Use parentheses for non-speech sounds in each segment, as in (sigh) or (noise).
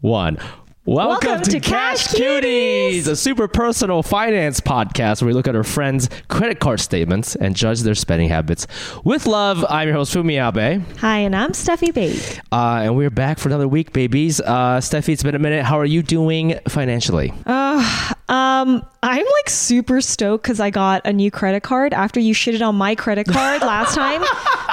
one. Welcome, Welcome to, to Cash Cash Cuties, Cuties. a super personal finance podcast where we look at our friends' credit card statements and judge their spending habits. With love, I'm your host Fumi Abe, Hi, and I'm Steffi Bate. uh, and we're back for another week, babies. Uh, Steffi, it's been a minute. How are you doing financially? Um, I'm like super stoked because I got a new credit card after you shitted on my credit card (laughs) last time.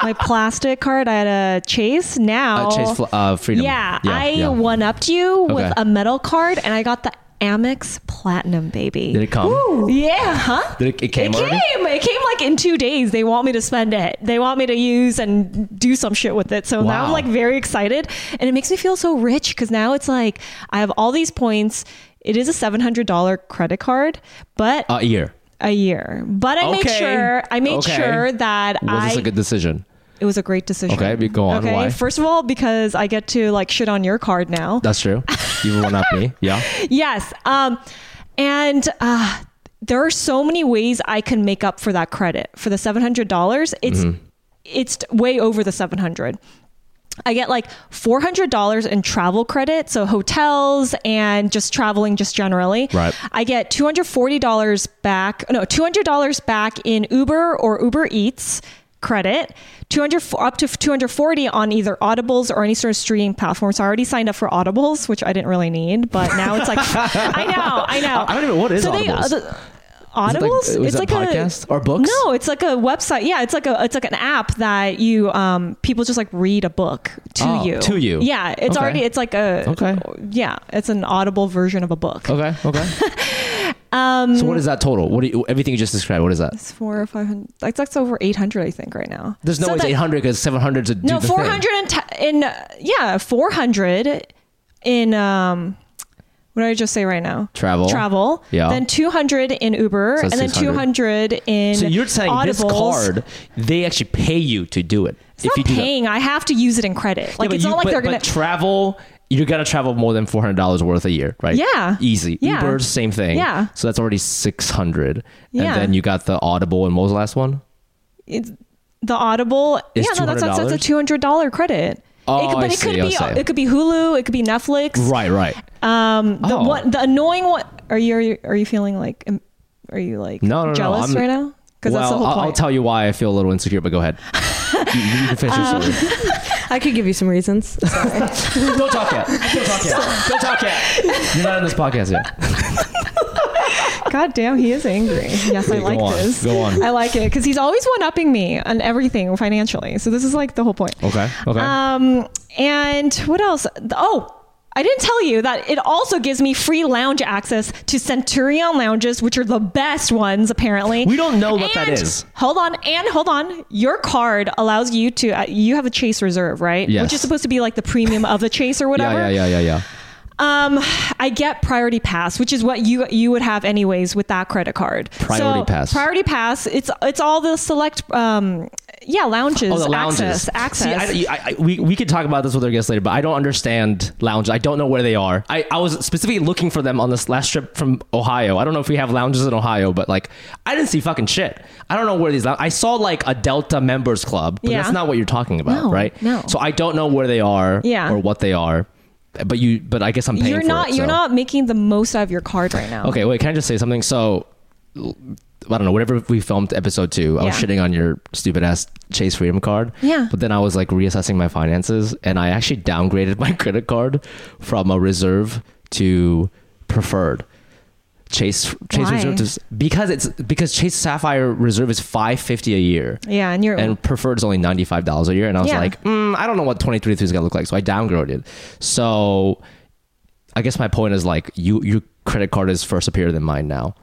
My plastic card, I had a Chase. Now, Uh, Chase uh, Freedom. yeah, I yeah. one upped you with Okay. a metal card, and I got the Amex Platinum, baby. Did it come? Yeah, huh? Did it, it came it already? came. It came like in two days. They want me to spend it. They want me to use and do some shit with it. So now I'm like very excited, and it makes me feel so rich because now it's like I have all these points. It is a seven hundred dollar credit card, but A year. a year. But I made sure I made Okay. sure that Was I this a good decision? It was a great decision. Okay, go on. Okay, Why? first of all, because I get to like shit on your card now. That's true. You one up me. Yeah. Yes. Um, and uh, there are so many ways I can make up for that credit for the seven hundred dollars. It's Mm-hmm. it's way over the seven hundred. I get like four hundred dollars in travel credit, so hotels and just traveling just generally. Right. I get two hundred forty dollars back. No, two hundred dollars back in Uber or Uber Eats credit. 200 up to 240 on either audibles or any sort of streaming platform so i already signed up for audibles which i didn't really need but now it's like (laughs) i know i know I don't even- what is so they- Audibles? uh, the- Audibles? It like- it's it like podcast a or books? No, it's like a website. Yeah, it's like a it's like an app that you um people just like read a book to Oh, you. to you. Yeah, it's Okay. already it's like a Okay. Yeah, it's an audible version of a book. Okay. Okay. (laughs) um, so what is that total? What do you, everything you just described? What is that? It's four or five hundred. Like that's over eight hundred, I think, right now. There's no So way it's 800 because 700 to do No, four in te- in uh, yeah, four hundred in um. What did I just say right now? Travel. Travel. Yeah. Then 200 in Uber, So and then 200 in So you're saying this card, they actually pay you to do it. It's not you do paying. I have to use it in credit. Like but it's you- not like but- they're gonna. but travel. You're gonna travel more than four hundred dollars worth a year, right? Yeah. easy. Yeah. Uber, same thing. Yeah. so that's already six hundred. Yeah. and then you got the Audible and what was the last one? it's the Audible. Is yeah, no, that's, that's, that's a $200? two hundred dollar credit. Oh, it could, but I it could see, be it could be Hulu. It could be Netflix. Right, right. Um, the Oh. one the annoying one. Are you are you, are you feeling like um, are you like No, no, no, jealous I'm- right now? Because well, that's the whole I'll, point. I'll tell you why I feel a little insecure, but go ahead. (laughs) you, you can finish Um, your story. (laughs) I could give you some reasons. (laughs) Don't talk yet. Don't talk yet. Don't talk yet. You're not in this podcast yet. (laughs) God damn, he is angry. Yes, I Go like on, this. go on. I like it because he's always one upping me on everything financially. So this is like the whole point. Okay. Okay. Um, and what else? Oh, I didn't tell you that it also gives me free lounge access to Centurion lounges, which are the best ones, apparently. We don't know what that And- is. Hold on, and hold on. Your card allows you to. Uh, you have a Chase Reserve, right? Yes. Which is supposed to be like the premium of the Chase or whatever. yeah, yeah, yeah, yeah, yeah. Um, I get Priority Pass, which is what you you would have anyways with that credit card. Priority So, Pass. Priority Pass. It's it's all the select. Um, yeah, lounges. Oh, the lounges. Access. access. See, I, I, I, we, we could talk about this with our guests later, but I don't understand lounges. I don't know where they are. I, I was specifically looking for them on this last trip from Ohio. I don't know if we have lounges in Ohio, but like, I didn't see fucking shit. I don't know where these. I saw like a Delta members club, but Yeah. that's not what you're talking about, No, right? no. So I don't know where they are, Yeah. or what they are. But you, but I guess I'm paying you're not it, you're not making the most out of your card right now. Okay, wait. Can I just say something? So, I don't know. Whatever we filmed episode two, I was shitting on your stupid ass Chase Freedom card. Yeah. But then I was like reassessing my finances, and I actually downgraded (laughs) my credit card from a reserve to preferred. Chase Chase Why? Reserve to, because it's because Chase Sapphire Reserve is five fifty a year. Yeah, and you're And preferred is only ninety five dollars a year, and I was Yeah. like, mm, I don't know what twenty twenty three is gonna look like, so I downgraded. So, I guess my point is like, you your credit card is first superior than mine now.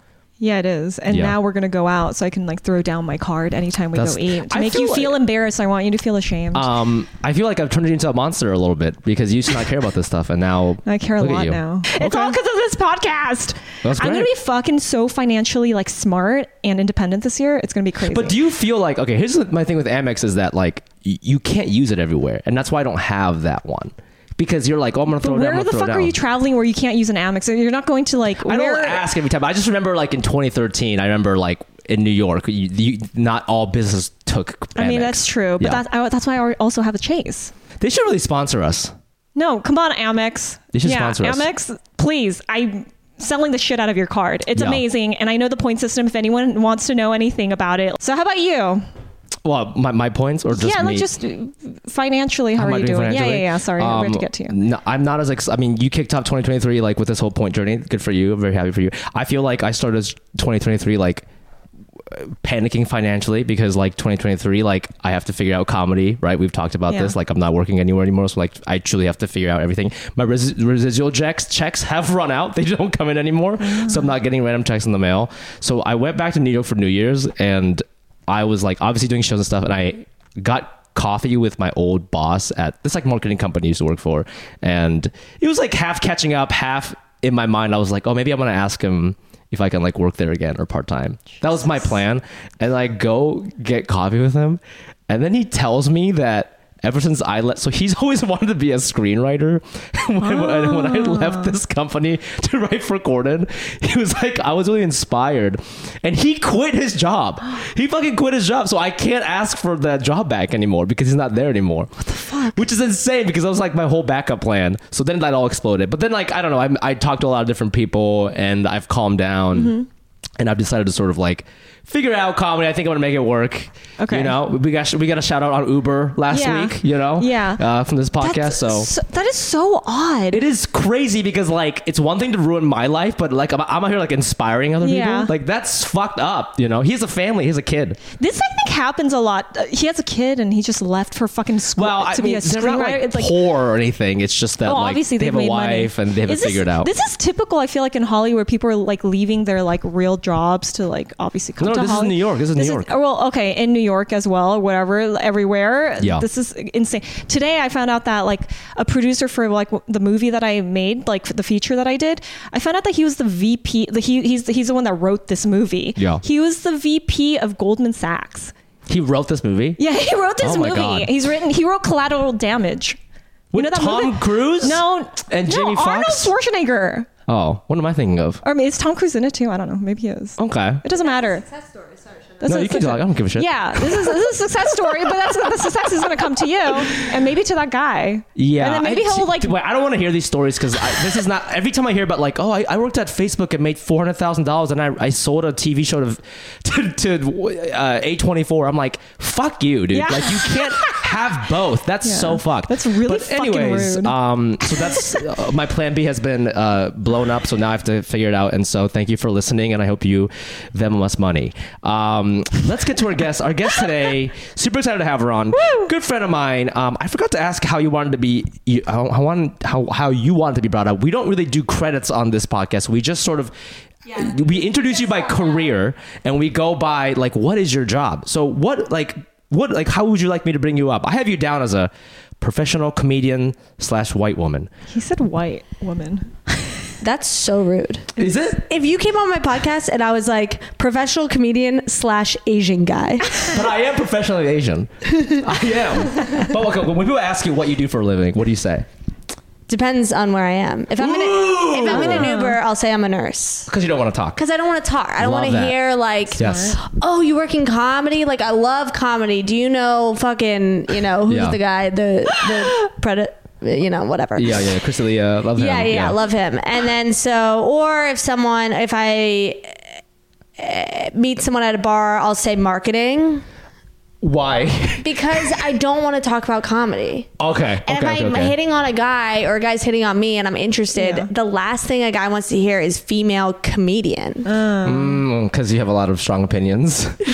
Yeah, it is. And Yeah. now we're gonna go out, so I can like throw down my card anytime we That's- go eat to I make feel you like- feel embarrassed. I want you to feel ashamed. Um, I feel like I've turned you into a monster a little bit because you used to not care about this stuff, and now (laughs) I care a look lot you. now. It's all because of this podcast. That's I'm gonna be fucking so financially like smart and independent this year. It's gonna be crazy. But do you feel like okay? Here's my thing with Amex is that like you can't use it everywhere, and that's why I don't have that one because you're like, oh, I'm gonna throw But it down. where the fuck it are you traveling where you can't use an Amex? You're not going to like. I don't ask every time. I just remember like in 2013, I remember like in New York, you, you, not all business took. I mean, that's true, but Yeah. that's I, that's why I also have a Chase. they should really sponsor us. No, come on, Amex. They should yeah, sponsor us. Amex, please. I'm selling the shit out of your card. It's Yeah. amazing, and I know the point system. If anyone wants to know anything about it, so how about you? Well, my, my points or just yeah, me? like just uh, financially, how, am are you doing? Yeah, yeah, yeah. Sorry, we have to Um, get to you. No, I'm not as. Ex- I mean, you kicked off 2023 like with this whole point journey. Good for you. I'm very happy for you. I feel like I started 2023 like panicking financially because like 2023 like i have to figure out comedy right we've talked about Yeah. this like i'm not working anywhere anymore so like i truly have to figure out everything my res- residual checks checks have run out (laughs) they don't come in anymore so i'm not getting random checks in the mail so i went back to new york for new year's and i was like obviously doing shows and stuff and i got coffee with my old boss at this like marketing company I used to work for and it was like half catching up half in my mind i was like oh maybe i'm gonna ask him if I can like work there again or part time. That was my plan. And I go get coffee with him. And then he tells me that ever since I left, so he's (laughs) always wanted to be a screenwriter. (laughs) when, when I, when I left this company (laughs) to write for Gordon, he was like, I was really inspired. And he quit his job. He fucking quit his job. So I can't ask for that job back anymore because he's not there anymore. What the fuck? Which is insane because that was like my whole backup plan. So then that all exploded. But then, like, I don't know, I, I talked to a lot of different people and I've calmed down mm-hmm. and I've decided to sort of like figure out comedy. I think I'm gonna make it work. Okay. You know, we got we got a shout out on Uber last Yeah. week. You know, Yeah. uh, from this podcast. That's So. that is so odd. It is crazy because like it's one thing to ruin my life, but like I'm, I'm out here like inspiring other Yeah. people. Like that's fucked up. You know, he has a family, he has a kid. This I think happens a lot. Uh, he has a kid and he just left for fucking school Well, I to mean, be a they're not screenwriter. like, it's like poor or anything. It's just that Oh, like obviously they have a made money. wife and they haven't Is this- figured out. This is typical. I feel like in Hollywood, where people are like leaving their like real jobs to like obviously come No, to this is New York. This is New York. oh, well, okay, in New York as well, whatever, everywhere. Yeah. this is insane. Today, I found out that like a producer for like the movie that I made, like the feature that I did, I found out that he was the VP. The, he, he's he's the one that wrote this movie. Yeah. he was the VP of Goldman Sachs. he wrote this movie. Yeah, he wrote this Oh my movie. God. He's written. He wrote Collateral Damage. With Tom movie? Cruise? No, And no, Jamie Arnold Schwarzenegger. Oh, what am I thinking of? Or maybe is Tom Cruise in it too? I don't know. Maybe he is. Okay. It doesn't matter. That's No, you can talk. I don't give a shit. Yeah, this is, this is a success story, but that's the success is going to come to you and maybe to that guy. Yeah, and then maybe I, he'll like. Wait, I don't want to hear these stories because this is not. Every time I hear about like, oh, I, I worked at Facebook and made four hundred thousand dollars, and I, I sold a TV show (laughs) to to, uh, A twenty four. I'm like, fuck you, dude. Yeah. Like you can't have (laughs) both. That's Yeah. so fucked. That's really but fucking anyways. Um, so that's (laughs) uh, my plan B has been uh, blown up. So now I have to figure it out. And so thank you for listening, and I hope you them us money. Um, let's get to our guest. Our guest today, (laughs) super excited to have her on. Good friend of mine. Um, I forgot to ask how you wanted to be. You, how, how, wanted, how how you wanted to be brought up. We don't really do credits on this podcast. We just sort of. We introduce you by career, and we go by like, what is your job? So what like what like how would you like me to bring you up? I have you down as a professional comedian slash white woman. he said white woman. That's so rude. Is it? If you came on my podcast and I was like professional comedian slash Asian guy, (laughs) But I am professionally Asian. (laughs) I am. But okay, when people ask you what you do for a living, what do you say? depends on where I am. If I'm in a, if I'm in an Uber, I'll say I'm a nurse Because you don't want to talk. because I don't want to talk. I don't Love want to that. hear like, Yes. oh, you work in comedy. Like I love comedy. Do you know fucking you know who's Yeah. the guy the the (gasps) predator? You know whatever. Yeah, yeah. Chris D'Elia, love him. yeah, yeah, love him. And then so, or if someone, if I uh, meet someone at a bar, I'll say marketing. Why? (laughs) because I don't want to talk about comedy. okay. And okay, if I'm okay, okay. hitting on a guy or a guy's hitting on me and I'm interested, Yeah. the last thing a guy wants to hear is female comedian. because Mm, you have a lot of strong opinions. (laughs)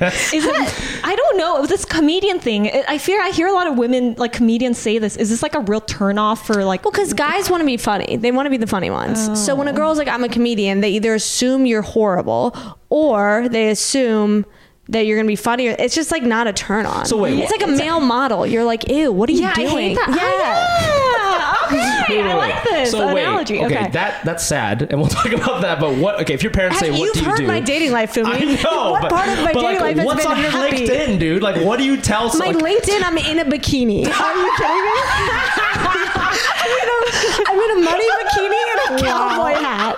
Is it? I don't know this comedian thing. I- I fear I hear a lot of women like comedians say this. Is this like a real turnoff for like? Well, because guys want to be funny. They want to be the funny ones. So when a girl's like, I'm a comedian, they either assume you're horrible or they assume that you're going to be funny. It's just like not a turn on. So wait, it's what- like a male model. You're like, ew, what are you yeah, I doing? hate that. Oh, yeah. Yeah. Okay. (laughs) I like this So wait, okay, okay. that that's sad, and we'll (laughs) talk about that. But what? Okay, if your parents say, Have "What you've do you heard do?" my dating life, Fumi. (laughs) I know, What but, part of my but dating like, life has what's been on your happy? LinkedIn, dude? Like, what do you tell? My like, LinkedIn, I'm in a bikini. Are you kidding me? I'm, in a, I'm in a muddy bikini and a cowboy hat.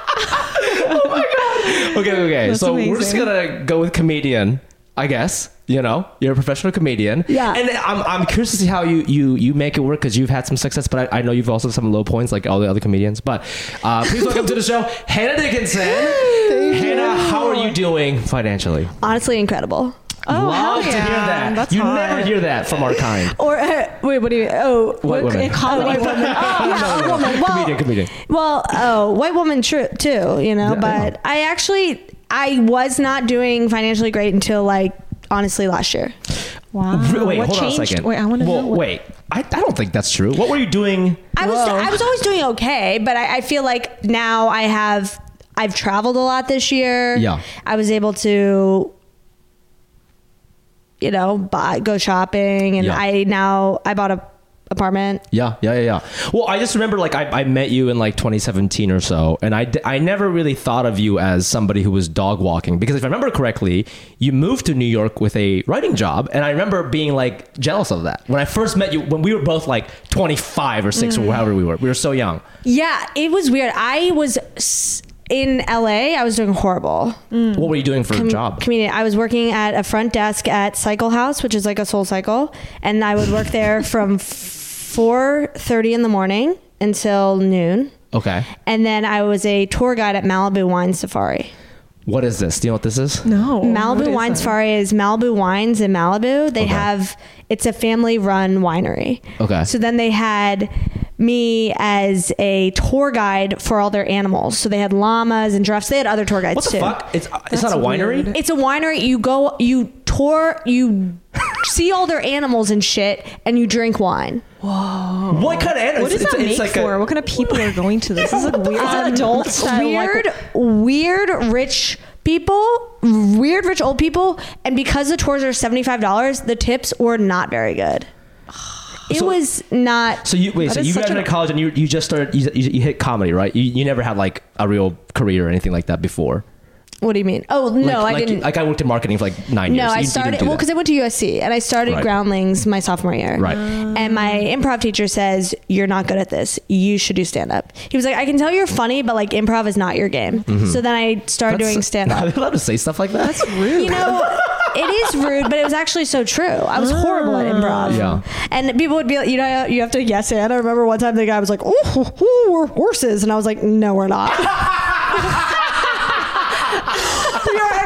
Oh my god. Okay, okay. That's so we're just gonna go with comedian, I guess. You know, you're a professional comedian. Yeah. And I'm, I'm curious to see how you you you make it work because you've had some success, but I, I know you've also some low points like all the other comedians. But uh, please welcome to the show, Hanna Dickinson. Hanna, how are you doing financially? Honestly, incredible. Oh, Love hell to hear that. That's you hot. never hear that from our kind. Or uh, wait, what do you? Mean? Oh, White women. comedy. woman. (laughs) (laughs) Oh, yeah, a woman. Well, comedian, comedian. Well, oh, white woman, true too. You know, Yeah, but. I actually I was not doing financially great until like honestly last year. Wow. Wait, what hold changed? on a second. Wait, I want to well, know. what- Wait, I, I don't think that's true. What were you doing? I was Whoa. I was always doing okay, but I, I feel like now I have I've traveled a lot this year. Yeah. I was able to you know, buy go shopping and Yeah. I now I bought a apartment. Yeah, yeah, yeah, yeah. Well, I just remember like I, I met you in like 2017 or so, and I, d- I never really thought of you as somebody who was dog walking because if I remember correctly, you moved to New York with a writing job, and I remember being like jealous of that when I first met you when we were both like 25 or 6 Mm. or however we were. We were so young. Yeah, it was weird. I was s- in LA, I was doing horrible. What were you doing for a job? comedian. I was working at a front desk at Cycle House, which is like a SoulCycle, and I would work there from (laughs) four thirty in the morning until noon. okay. And then I was a tour guide at Malibu Wine Safari. What is this? Do you know what this is? No. what Malibu is Wine that? Safari is Malibu Wines in Malibu. They Okay. have it's a family run winery. Okay. So then they had me as a tour guide for all their animals. So they had llamas and giraffes. They had other tour guides What the too. fuck? It's it's not a That's winery. weird. It's a winery. You go, you tour, you see all their animals and shit, and you drink wine. Whoa! What kind of animals? What does it's, that it's make like a- for? what kind of people are going to this? This is like weird. Is it adults weird, like weird rich people, weird rich old people, and because the tours are seventy five dollars, the tips were not very good. It So- was not. So you wait. That So you such graduated an- college and you you just started. You, you, you hit comedy, right? You, you never had like a real career or anything like that before. What do you mean? Oh no, like, I like, didn't. Like I worked in marketing for like nine no, years. No, I started well because I went to USC and I started Right. Groundlings my sophomore year. Right. And my improv teacher says you're not good at this. You should do stand up. He was like, I can tell you're funny, but like improv is not your game. Mm-hmm. So then I started That's- doing (laughs) stand Are up. they allowed to say stuff like that? That's rude. you know, it is rude, but it was actually so true. I was horrible at improv. Ah. Yeah. And people would be like, you know, you have to yes and. I remember one time the guy was like, oh, we're horses. And I was like, no, we're not. (laughs)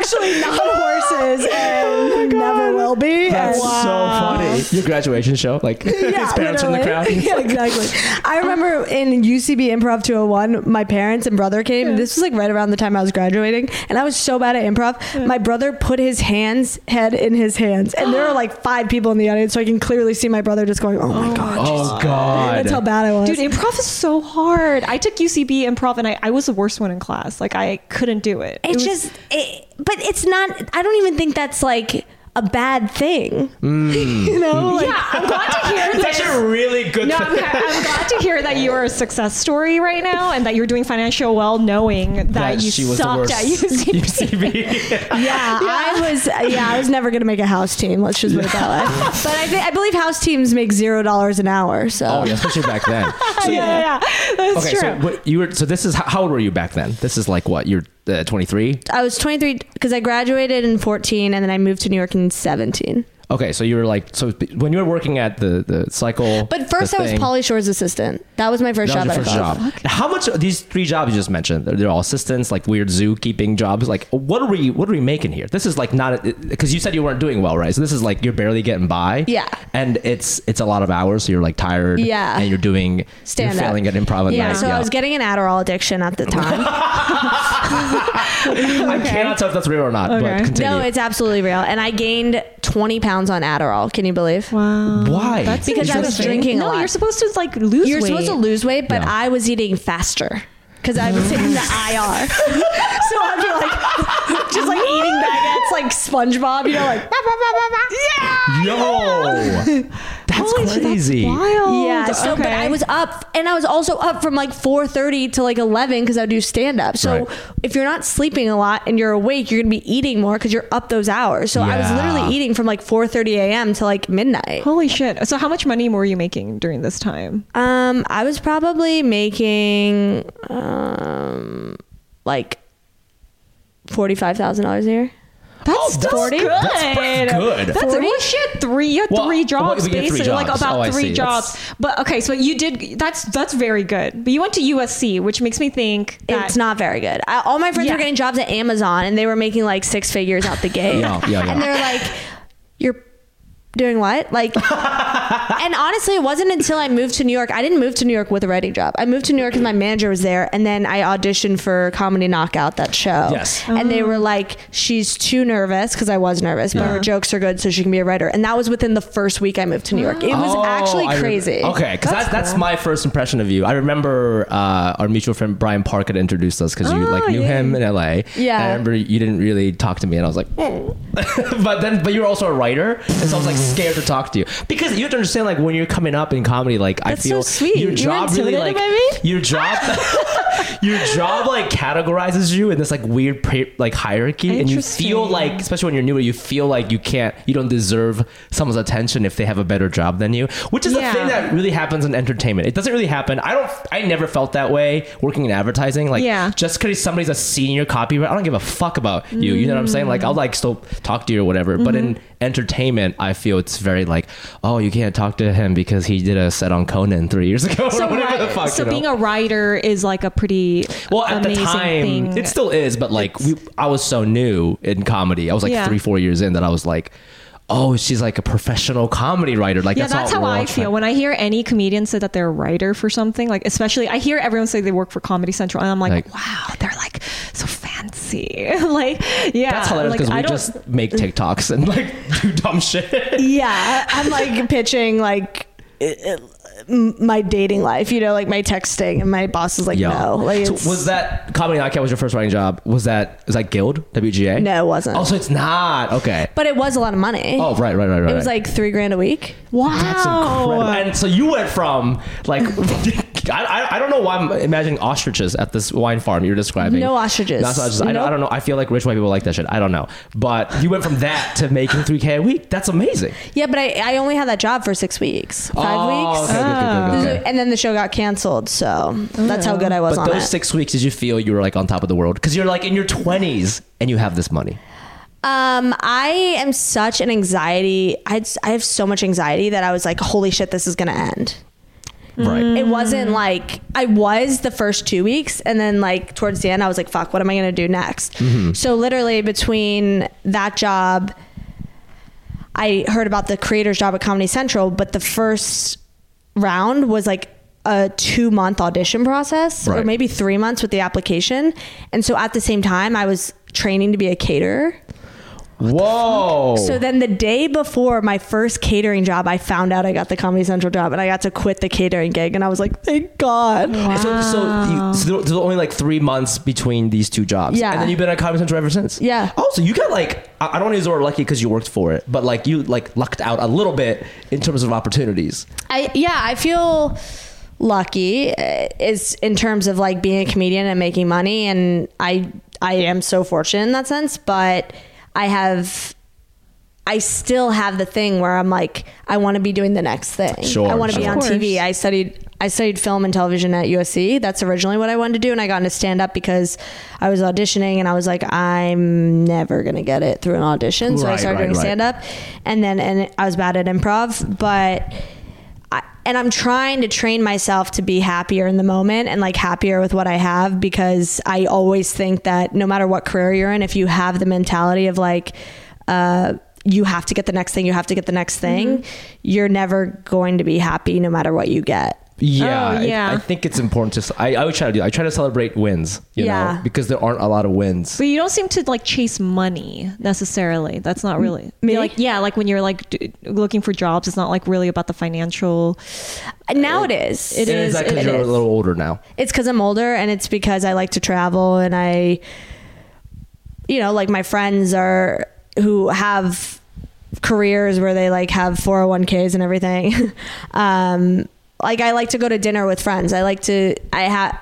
actually not horses and never will be. That's and so funny. Your graduation show, like (laughs) his parents in the crowd. (laughs) yeah, exactly. I remember in UCB Improv 201, my parents and brother came. This was like right around the time I was graduating, and I was so bad at improv. My brother put his hands head in his hands, and there were like (gasps) five people in the audience, so I can clearly see my brother just going, "Oh my oh god." Oh God. That's how bad I was. Dude, improv is so hard. I took UCB improv and I, I was the worst one in class. Like I couldn't do it. It it's was- just, it, but it's not. I don't even think that's like a bad thing. Mm. (laughs) you know? Like, yeah, I'm glad to hear It's this. actually a really good. No, I'm. I'm glad to hear that you're a success story right now and that you're doing financial well, knowing that, That you she was sucked at UCB. UCB. (laughs) (laughs) Yeah, I was. Yeah, I was never gonna make a house team. Let's just put it that way. But I, thi- I believe house teams make zero dollars an hour. So Oh yeah, especially back then. So, yeah, yeah, yeah. That's Okay, true. so what, you were. So this is how, how old were you back then? This is like what you're uh, 23. I was 23 because I graduated in 14 and then I moved to New York in 17. Okay, so you were like, so when you were working at the the cycle. But first, the I was thing- Pauly Shore's assistant. That was my first That was job. your first a club. job. How much are these three jobs you just mentioned? They're, they're all assistants, like weird zookeeping jobs. Like, what are we? What are we making here? This is like not uh, because you said you weren't doing well, right? So this is like you're barely getting by. Yeah. and it's it's a lot of hours, so you're like tired. Yeah. and you're doing Stand you're up. failing at improv at Yeah, night. so I was getting an Adderall addiction at the (laughs) time. I cannot tell if that's real or not, Okay. but continue. no, it's absolutely real. And I gained 20 pounds on Adderall. Can you believe? Wow. Why? That's Because I was interesting. drinking a No, lot. you're supposed to like lose You're weight. supposed to lose weight, but Yeah. I was eating faster because I was in the (laughs) IR. (laughs) so I'd be like, just like eating baguettes like SpongeBob, you know, like. (laughs) Yeah. Yo, that's Holy shit, crazy. That's wild. Yeah, so but I was up, and I was also up from like four thirty to like eleven because I would do stand up. So Right. if you're not sleeping a lot and you're awake, you're gonna be eating more because you're up those hours. So I was literally eating from like four thirty a.m. to like midnight. Holy shit. So how much money were you making during this time? Um, I was probably making um like forty five thousand dollars a year. That's Oh, still that's- good. that's pretty good. That's 40? well, shit. Three, you had Well, three jobs, we get three basically, like about Oh, I three jobs. That's- But okay, so you did. That's that's very good. But you went to USC, which makes me think that It's not very good. I, all my friends Yeah. were getting jobs at Amazon, and they were making like six figures out the gate. Yeah, yeah, yeah. And they're like, "You're doing what?" Like, (laughs) and honestly, it wasn't until I moved to New York. I didn't move to New York with a writing job. I moved to New York because my manager was there, and then I auditioned for Comedy Knockout, that show. Yes. And they were like, "She's too nervous," because I was nervous, but her jokes are good, so she can be a writer. And that was within the first week I moved to New York. It was Oh, actually crazy. okay, because that's, that's my first impression of you. I remember uh, our mutual friend Brian Park had introduced us because you Oh, like knew yeah. him in LA. Yeah. And I remember you didn't really talk to me, and I was like, oh. (laughs) but then but you were also a writer, and so I was like scared to talk to you because you have to understand like when you're coming up in comedy, like I That's so feel sweet. your job really like your job. (laughs) Your job like categorizes you in this like weird like hierarchy, and you feel like, especially when you're newer, you feel like you can't, you don't deserve someone's attention if they have a better job than you, which is the Yeah. thing that really happens in entertainment. It doesn't really happen. I don't. I never felt that way working in advertising. Like, Yeah. just because somebody's a senior copywriter, I don't give a fuck about you. You know what I'm saying? Like, I'll like still talk to you or whatever. But in entertainment, I feel it's very like, oh, you can't talk to him because he did a set on Conan three years (laughs) ago. So, or whatever the ri- fuck. so you know? being a writer is like a pretty well, at amazing the time, thing. it still is, but like we, I was so new in comedy. I was like Yeah. three, four years in that I was like, oh, she's like a professional comedy writer. Like, yeah, that's, that's how I feel when I hear any comedian say that they're a writer for something. Like, especially, I hear everyone say they work for Comedy Central, and I'm like, Like- wow, they're like so fancy. (laughs) like, yeah, That's hilarious like, because I we just make TikToks and like (laughs) do dumb shit. Yeah, I'm like (laughs) pitching like it- it- my dating life, you know, like my texting, and my boss is like, no. Like, so was that comedy knockout was your first writing job? Was that is that Guild WGA? No, it wasn't. Oh, it's not okay. but it was a lot of money. Oh, right, right, right, right. It was right. like three grand a week. wow. That's incredible. And so you went from like (laughs) I, I, I don't know why I'm imagining ostriches at this wine farm you're describing. No ostriches. Not ostriches. I, don't, I don't know. I feel like rich white people like that shit. I don't know. But you went from that to making 3K a week. That's amazing. Yeah, but I, I only had that job for six weeks, five Oh, weeks. Okay, good, good, good, okay. And then the show got canceled, so that's how good I was But on those it. six weeks, did you feel you were like on top of the world? Because you're like in your 20s and you have this money. Um, I am such an anxiety. I had, I have so much anxiety that I was like, holy shit, this is gonna end. Right. It wasn't like I was the first two weeks, and then like towards the end, I was like, "Fuck, what am I gonna do next?" Mm-hmm. So literally between that job, I heard about the creator's job at Comedy Central, but the first round was like a two month audition process, or maybe three months with the application, and so at the same time, I was training to be a caterer. Whoa. So then the day before my first catering job, I found out I got the Comedy Central job and I got to quit the catering gig. And I was like, thank God. So, so, you, so there's only like three months between these two jobs. Yeah. And then you've been at Comedy Central ever since. Yeah. Oh, so you got like, I I don't want to use the word lucky because you worked for it, but like you like lucked out a little bit in terms of opportunities. I yeah, I feel lucky uh, is in terms of like being a comedian and making money and I I am so fortunate in that sense, but I have I still have the thing where I'm like I want to be doing the next thing. Sure, I want to be on TV. I studied I studied film and television at USC. That's originally what I wanted to do, and I got into stand up because I was auditioning, and I was like, I'm never gonna get it through an audition. So I started right, doing right. stand up, and then and I was bad at improv, but. And I'm trying to train myself to be happier in the moment and like happier with what I have because I always think that no matter what career you're in, if you have the mentality of like, uh, you have to get the next thing, you have to get the next thing, you're never going to be happy no matter what you get. Yeah, Oh, I- yeah. I, think it's important to. s- I, I always try to do. I try to celebrate wins. You Yeah. know, because there aren't a lot of wins. But you don't seem to like chase money necessarily. That's not really Me? You're like yeah, like when you're like d- looking for jobs, it's not like really about the financial. Now it is. It And is- that it because you're is. a little older now? It's because I'm older and it's because I like to travel and I, you know, like my friends are who have careers where they like have 401ks and everything. (laughs) um, like I like to go to dinner with friends. I like to, I have,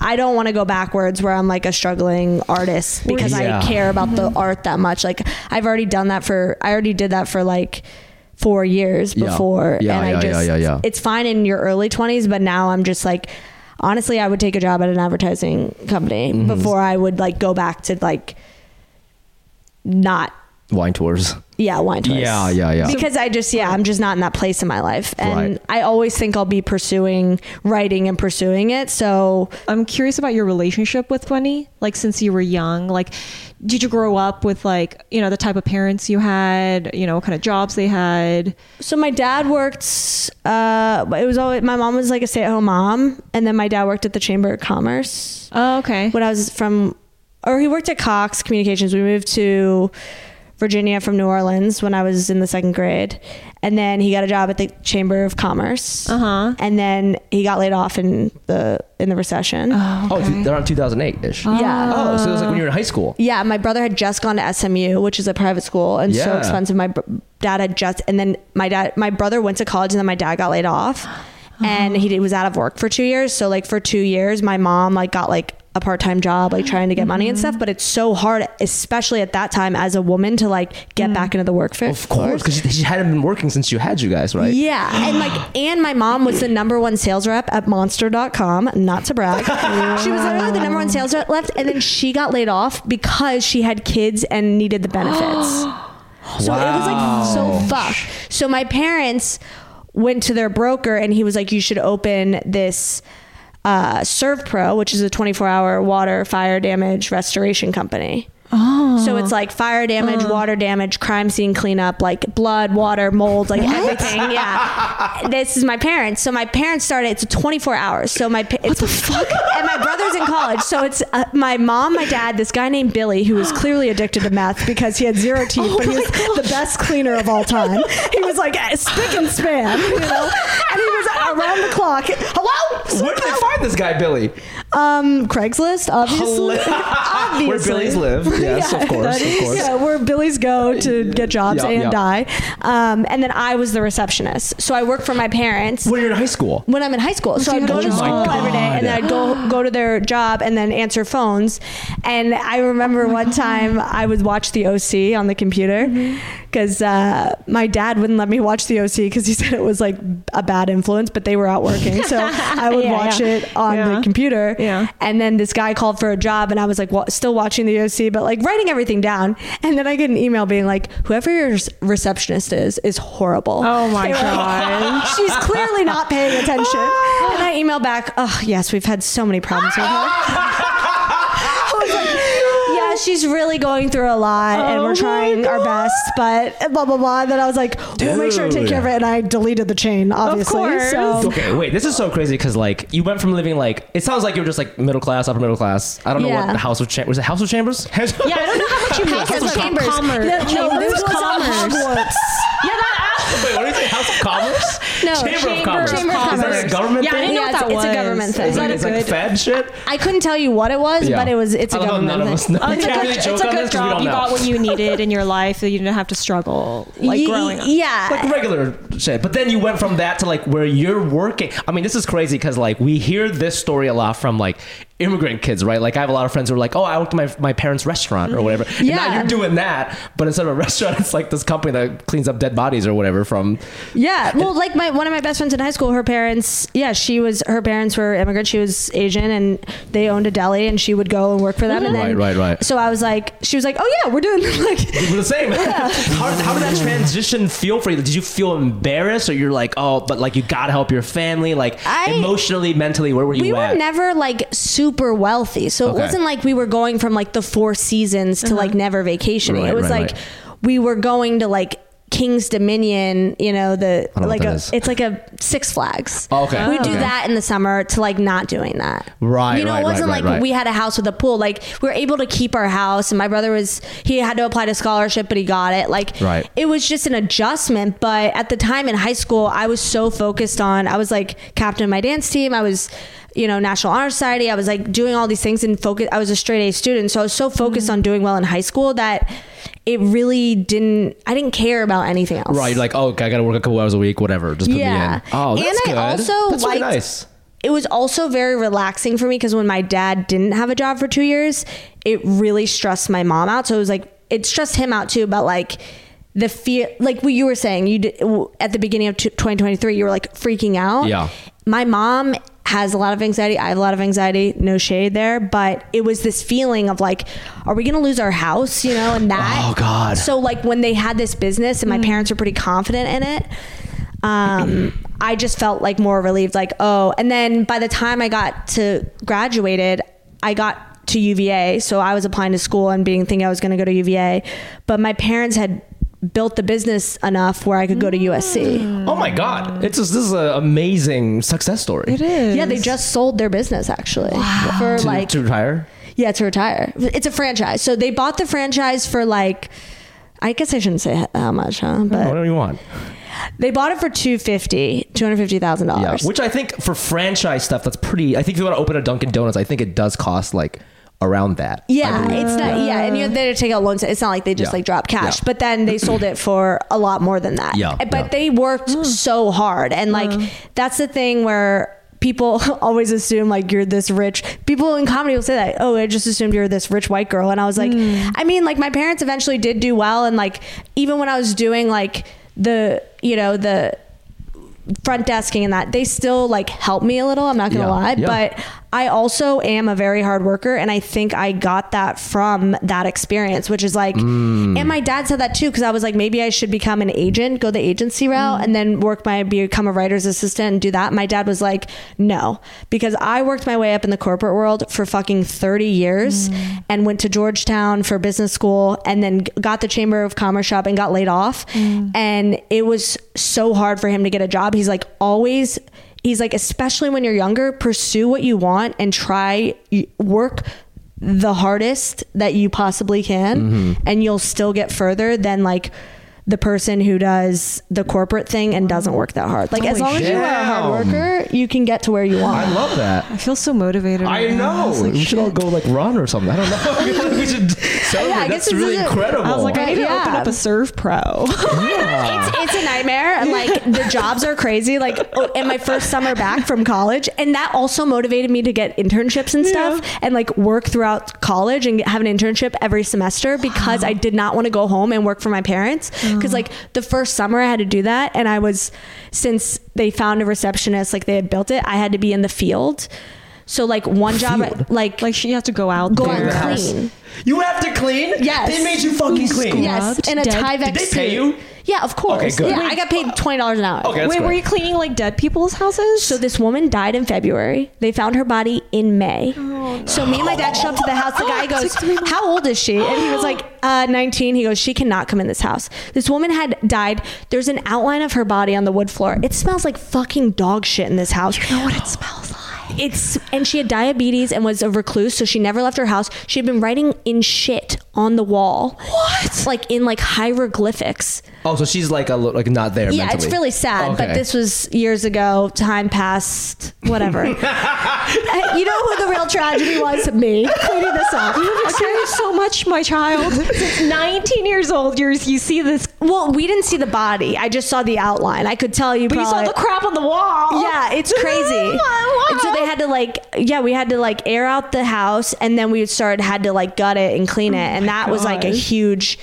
I don't want to go backwards where I'm like a struggling artist because Yeah. I care about the art that much. Like I've already done that for, I already did that for like four years Yeah. before. Yeah, and I yeah, just, yeah, yeah, yeah. it's fine in your early 20s, but now I'm just like, honestly, I would take a job at an advertising company Mm-hmm. before I would like go back to like not Wine tours. yeah wine tours. Yeah, yeah, yeah. Because I just yeah I'm just not in that place in my life, and Right. I always think I'll be pursuing writing and pursuing it. So I'm curious about your relationship with money. Like since you were young, like did you grow up with like you know the type of parents you had? You know what kind of jobs they had? so my dad worked. Uh, it was always my mom was like a stay at home mom, and then my dad worked at the Chamber of Commerce. Oh, okay. when I was from, or he worked at Cox Communications. We moved to Virginia from New Orleans when I was in the second grade, and then he got a job at the Chamber of Commerce. Uh huh. And then he got laid off in the in the recession. Oh, they're on 2008 ish. Yeah. Oh, so it was like when you were in high school. Yeah, my brother had just gone to SMU, which is a private school and so expensive. My br- dad had just, and then my dad, my brother went to college, and then my dad got laid off, (gasps) and he did- was out of work for two years. So like for two years, my mom like got like a part time job, like trying to get money and stuff. Mm-hmm. But it's so hard, especially at that time as a woman, to like get mm. back into the workforce. Of course, because she, she hadn't been working since you had you guys, right? Yeah, and like, and my mom was the number one sales rep at Monster.com. Not to brag, (laughs) she was literally the number one sales rep left, and then she got laid off because she had kids and needed the benefits. (gasps) So it was like so fucked. So my parents went to their broker, and he was like, "You should open this." Uh, SERVPRO, which is a 24 hour water, fire damage restoration company. Oh. So it's like fire damage, water damage, crime scene cleanup, like blood, water, mold, like everything. Yeah. (laughs) this is my parents. So my parents started. It's 24 hours. So my pa- it's, what the fuck? (laughs) And my brother's in college. So it's uh, my mom, my dad, this guy named Billy who was clearly addicted to meth because he had zero teeth, but he was the best cleaner of all time. He was like uh, spick and span, you know. And he was around the clock. Hello. Where did they find this guy, Billy? Um, Craigslist, obviously. (laughs) obviously. Where Billy's live. (laughs) Yes, of course, of course. Yeah, where Billy's go to get jobs Yeah, and yeah. die. Um, and then I was the receptionist. So I worked for my parents When you're in high school. when I'm in high school. So you I'd go to a school job. every day and then I'd go go to their job and then answer phones. And I remember one time I would watch the OC on the computer because uh, my dad wouldn't let me watch the OC because he (laughs) said it was like a bad influence, but they were out working. So I would Yeah, watch yeah. it on Yeah. the computer. Yeah. And then this guy called for a job and I was like, wa- still watching the OC, but like writing everything down. And then I get an email being like, whoever your receptionist is, is horrible. Oh my They were like, god. (laughs) She's clearly not paying attention. (laughs) And I email back, oh, yes, we've had so many problems with her. (laughs) I was like, yeah, she's really going through a lot and Oh we're trying our best, but blah, blah, blah. And then I was like, we'll make sure to take care of it. And I deleted the chain, obviously. course. So Okay, wait. This is so crazy because like you went from living like it sounds like you were just like middle class, upper middle class. I don't know what the House of Chambers was. It House of Chambers? Yeah, I don't know how much you (laughs) make. House of as a Chambers. commerce. No, no, Chambers this was at commerce. Hogwarts. (laughs) Yeah, that. (laughs) Wait, what did you say? House of Commerce? No, Chamber, Chamber of Commerce. Chamber of Is that a government Yeah, I thing? didn't know Yeah, what that it's- was. it's a government thing. Is that a it's like good? Fed shit. I couldn't tell you what it was, Yeah. but it was it's a I love how government none of thing. us know. Oh, it's a good, really it's a good this 'cause we job. You know. got what you needed in your life that you didn't have to struggle like Ye- growing up. Yeah. like regular shit. But then you went from that to like where you're working. I mean, this is crazy because like we hear this story a lot from like immigrant kids, right? Like I have a lot of friends who are like, "Oh, I worked at my my parents' restaurant or whatever." And now Yeah. you're doing that, but instead of a (laughs) restaurant, it's like this company that cleans up dead bodies or whatever from. Yeah, (laughs) well, like my one of my best friends in high school, her parents, yeah, she was her parents were immigrants. She was Asian, and they owned a deli, and she would go and work for them. And then, Right, right, right. So I was like, she was like, oh yeah, we're doing (laughs) like. We're the same. how, how did that transition feel for you? Did you feel embarrassed, or you're like, oh, but like you gotta help your family, like I- emotionally, mentally, where were you We were at? never like super wealthy, so Okay. it wasn't like we were going from like the Four Seasons to like uh-huh. never vacationing. Right, it was right, like right. we were going to like King's Dominion, you know, the know like a it's like a Six Flags. Oh, okay. We would do Okay. that in the summer to like not doing that. Right, You know, right, it wasn't right, like right, right. we had a house with a pool. Like we were able to keep our house and my brother was he had to apply to scholarship, but he got it. Like Right. it was just an adjustment. But at the time in high school, I was so focused on I was like captain of my dance team. I was you know, National Honor Society. I was like doing all these things and focus. I was a straight A student, so I was so focused Mm-hmm. on doing well in high school that it really didn't. I didn't care about anything else. Right, you're like, oh, okay, I gotta work a couple hours a week, whatever. Just put Yeah. me in. Oh, that's And I also that's really nice. it was also very relaxing for me because when my dad didn't have a job for two years, it really stressed my mom out. So it was like it stressed him out too. But like the fear, like what you were saying, you did, at the beginning of 2023, you were like freaking out. Yeah. My mom has a lot of anxiety. I have a lot of anxiety. No shade there, but it was this feeling of like, are we going to lose our house? You know, and that. Oh, God. So like when they had this business and my parents were pretty confident in it um, I just felt like more relieved, like, oh, and then by the time I got to graduated, I got to UVA. So I was applying to school and being thinking I was going to go to UVA, but my parents had built the business enough where I could go to USC. Oh my god, it's just, this is an amazing success story. It is. Yeah, they just sold their business actually for To, like to retire. yeah to retire. It's a franchise, so they bought the franchise for like. I guess I shouldn't say how much, huh? But Whatever you want. they bought it for 250 $250,000. Yeah, which I think for franchise stuff, that's pretty. I think if you want to open a Dunkin' Donuts, I think it does cost like around that. Yeah, it's not. Yeah, and you have to take out loans. It's not like they just Yeah. like drop cash. Yeah. But then they sold it for a lot more than that. Yeah, But yeah. they worked mm. so hard, and like mm. that's the thing where people (laughs) always assume like you're this rich. People in comedy will say that. Oh, I just assumed you're this rich white girl, and I was like, mm. I mean, like my parents eventually did do well, and like even when I was doing like the you know the front desking and that they still like help me a little i'm not gonna Yeah, lie yeah. but i also am a very hard worker and i think i got that from that experience which is like Mm. and my dad said that too because i was like maybe i should become an agent go the agency route mm. and then work my become a writer's assistant and do that. My dad was like no because i worked my way up in the corporate world for fucking 30 years mm. and went to georgetown for business school and then got the chamber of commerce job and got laid off. Mm. And it was so hard for him to get a job he's like always he's like especially when you're younger pursue what you want and try work the hardest that you possibly can mm-hmm. and you'll still get further than like the person who does the corporate thing and doesn't work that hard like as Holy long as you are a hard damn. worker you can get to where you want I love that. I feel so motivated. I right now. know. was like, we should all go like run or something. I don't know. I feel like we should celebrate. I guess That's this really is a- incredible. I was like, I need to Yeah. open up a SERVPRO. it's, it's a nightmare and like (laughs) the jobs are crazy like oh, in my first summer back from college and that also motivated me to get internships and stuff and like work throughout college and have an internship every semester because i did not want to go home and work for my parents because like the first summer i had to do that and i was since they found a receptionist like they had built it i had to be in the field so like one job Field? like like she has to go out go there. and the house. clean You have to clean. Yes. They made you fucking clean. yes Scrubbed in a dead- Tyvek Did they pay you? yeah of course Okay, good. yeah i got paid $20 an hour Okay, that's Wait, great. were you cleaning like dead people's houses? So this woman died in February. They found her body in May. So me and my dad show up to the house. The guy (gasps) goes, "How old is she?" And he was like, (gasps) uh, "19." He goes, "She cannot come in this house." This woman had died. There's an outline of her body on the wood floor. It smells like fucking dog shit in this house. You know what it smells like? It's and she had diabetes and was a recluse, so she never left her house. She had been writing in shit on the wall. What? Like in like hieroglyphics. Oh, so she's like a li- like not there. Yeah, mentally. it's really sad, but this was years ago. Time passed. Whatever. (laughs) You know who the real tragedy was? Me cleaning this up. You've experienced so much, my child. Since 19 years old, you're, you see this, Well, we didn't see the body. I just saw the outline. I could tell you. but you saw the crap on the wall. Yeah, it's (laughs) crazy. Wow. And so they had to like yeah we had to like air out the house and then we started had to like gut it and clean it and that was like a huge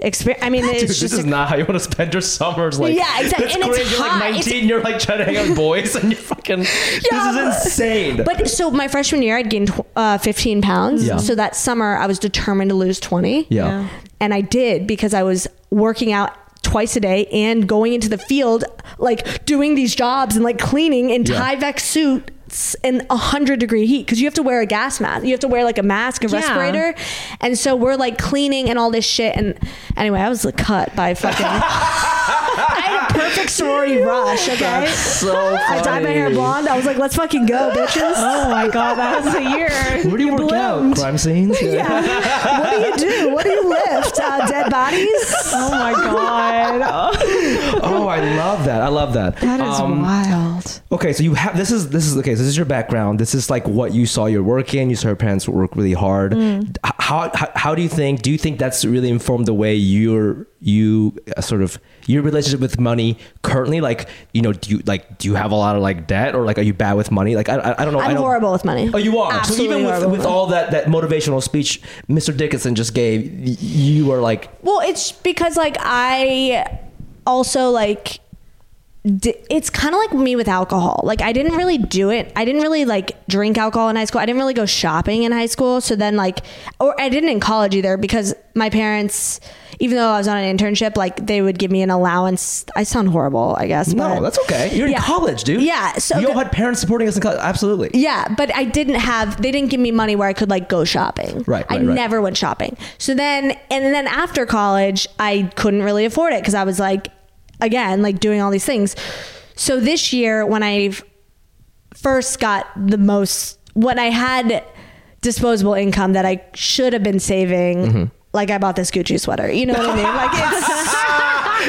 experience. I mean, (laughs) it's Dude, just this is a- not how you want to spend your summers. Like, Yeah, exactly. That's And it's crazy. You're like 19, It's- you're like trying to hang out with boys, and you're fucking. Yeah, this is insane. But so my freshman year, I'd gained uh, 15 pounds. Yeah. So that summer, I was determined to lose 20. yeah. Yeah. And I did because I was working out twice a day and going into the field, like doing these jobs and like cleaning in Yeah. Tyvek suits in a hundred degree heat because you have to wear a gas mask. You have to wear like a mask, a Yeah. respirator. And so we're like cleaning and all this shit. And anyway, I was like, cut by fucking. (laughs) I had a perfect sorority rush, okay? So funny. I dyed my hair blonde. I was like, let's fucking go, bitches. Oh my god, that was a (laughs) year. Where do you, work out? Crime scenes? (laughs) Yeah. what do you do? What do you lift? Uh, dead bodies? Oh my god. Oh, I love that. I love that. That is Um, wild. Okay, so you have this is this is okay. So this is your background. This is like what you saw your work in. You saw your parents work really hard. Mm. How, how how do you think? Do you think that's really informed the way you're you uh, sort of your relationship with money currently? Like you know, do you like do you have a lot of like debt or like are you bad with money? Like I I, I don't know. I I'm don't, horrible with money. Oh, you are. Absolutely so even with with all that that motivational speech Mr. Dickinson just gave, you are like Well, it's because like I also like it's kind of like me with alcohol. Like I didn't really do it. I didn't really like drink alcohol in high school. I didn't really go shopping in high school. So then like or I didn't in college either because my parents even though I was on an internship like they would give me an allowance. I sound horrible, I guess, no, but that's okay. You're Yeah. in college, dude. Yeah, so- you all had parents supporting us in college. Absolutely. Yeah, but I didn't have. They didn't give me money where I could like go shopping. Right, I right, right. never went shopping. So then, and then after college, I couldn't really afford it because I was like, again, like doing all these things. So this year, when I first got the most, when I had disposable income that I should have been saving, Mm-hmm. like I bought this Gucci sweater. You know what I mean? Like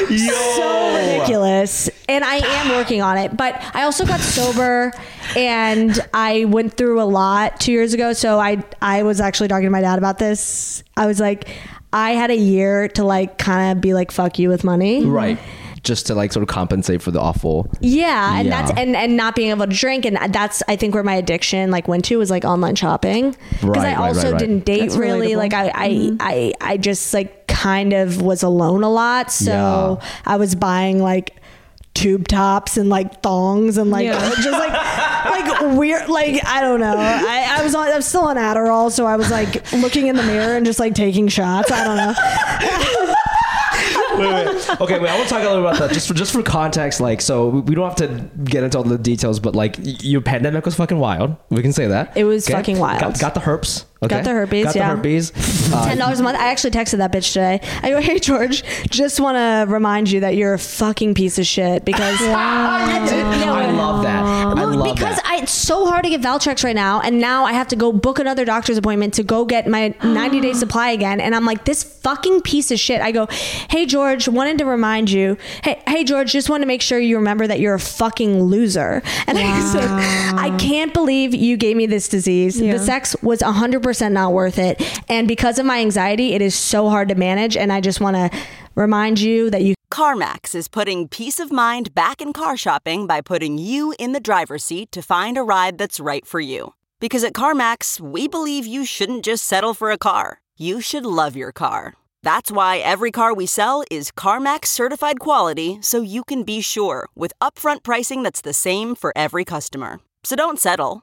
it's (laughs) so ridiculous. And I am working on it. But I also got sober and I went through a lot two years ago. So I I was actually talking to my dad about this. I was like, I had a year to like kind of be like, fuck you with money. Right. Just to like sort of compensate for the awful. Yeah, and Yeah. that's and and not being able to drink, and that's I think where my addiction like went to was like online shopping because Right, I right, also right, right. didn't date That's really. relatable. Like I I, mm-hmm. I I just like kind of was alone a lot, so Yeah. I was buying like tube tops and like thongs and like Yeah. just like like weird like I don't know. I, I was on I was still on Adderall, so I was like looking in the mirror and just like taking shots. I don't know. (laughs) wait, wait. Okay, wait. I want to talk a little about that just for just for context. Like, so we- don't have to get into all the details, but like, your pandemic was fucking wild. We can say that. It was fucking wild. Got, got the herpes. Okay? Got the herpes, Got yeah. the herpes. (laughs) Uh, Ten dollars a month. I actually texted that bitch today. I go, hey George, just want to remind you that you're a fucking piece of shit because (laughs) I did- no, I love that. I love because that. I, it's so hard to get Valtrex right now, and now I have to go book another doctor's appointment to go get my (gasps) 90 day supply again. And I'm like, this fucking piece of shit. I go, hey George, wanted to remind you. Hey, hey George, just want to make sure you remember that you're a fucking loser. And I (laughs) said, I can't believe you gave me this disease. Yeah. The sex was 100% not worth it, and because of my anxiety, it is so hard to manage. And I just want to remind you that you CarMax is putting peace of mind back in car shopping by putting you in the driver's seat to find a ride that's right for you. Because at CarMax, we believe you shouldn't just settle for a car, you should love your car. That's why every car we sell is CarMax certified quality so you can be sure with upfront pricing that's the same for every customer. So don't settle.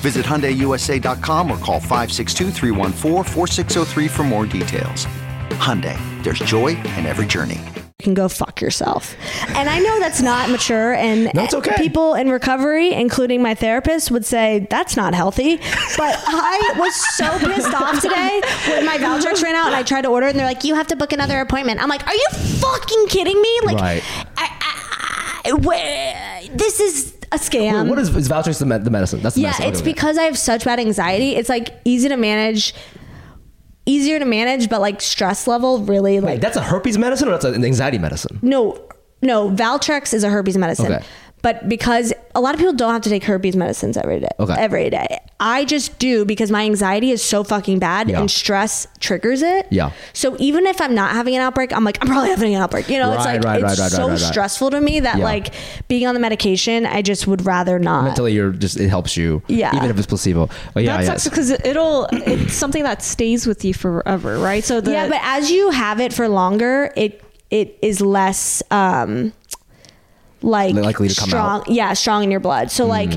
Visit HyundaiUSA.com or call 562-314-4603 for more details. Hyundai, there's joy in every journey. You can go fuck yourself. And I know that's not mature and No, it's okay. people in recovery, including my therapist, would say that's not healthy. But I was so pissed off today when my Valtrex ran out and I tried to order it and they're like, you have to book another appointment. I'm like, are you fucking kidding me? Like, Right. I, I, I, where- this is a scam. Wait, what is, is Valtrex the, med- the medicine? That's the yeah, medicine. it's Okay, because I have such bad anxiety. It's like easy to manage, easier to manage, but like stress level really like Wait, that's a herpes medicine or that's an anxiety medicine? no, no. Valtrex is a herpes medicine. Okay. But because a lot of people don't have to take herpes medicines every day, Okay. every day, I just do because my anxiety is so fucking bad Yeah. and stress triggers it. Yeah. So even if I'm not having an outbreak, I'm like I'm probably having an outbreak. You know, it's like right, it's right, right, so right, right, right. stressful to me that Yeah. like being on the medication, I just would rather not. Mentally, you're just it helps you. Yeah. Even if it's placebo. Oh yeah, that sucks because it'll it's something that stays with you forever, right? So the, yeah, but as you have it for longer, it it is less um like Likely to come strong. out. Mm. Yeah, strong in your blood. So like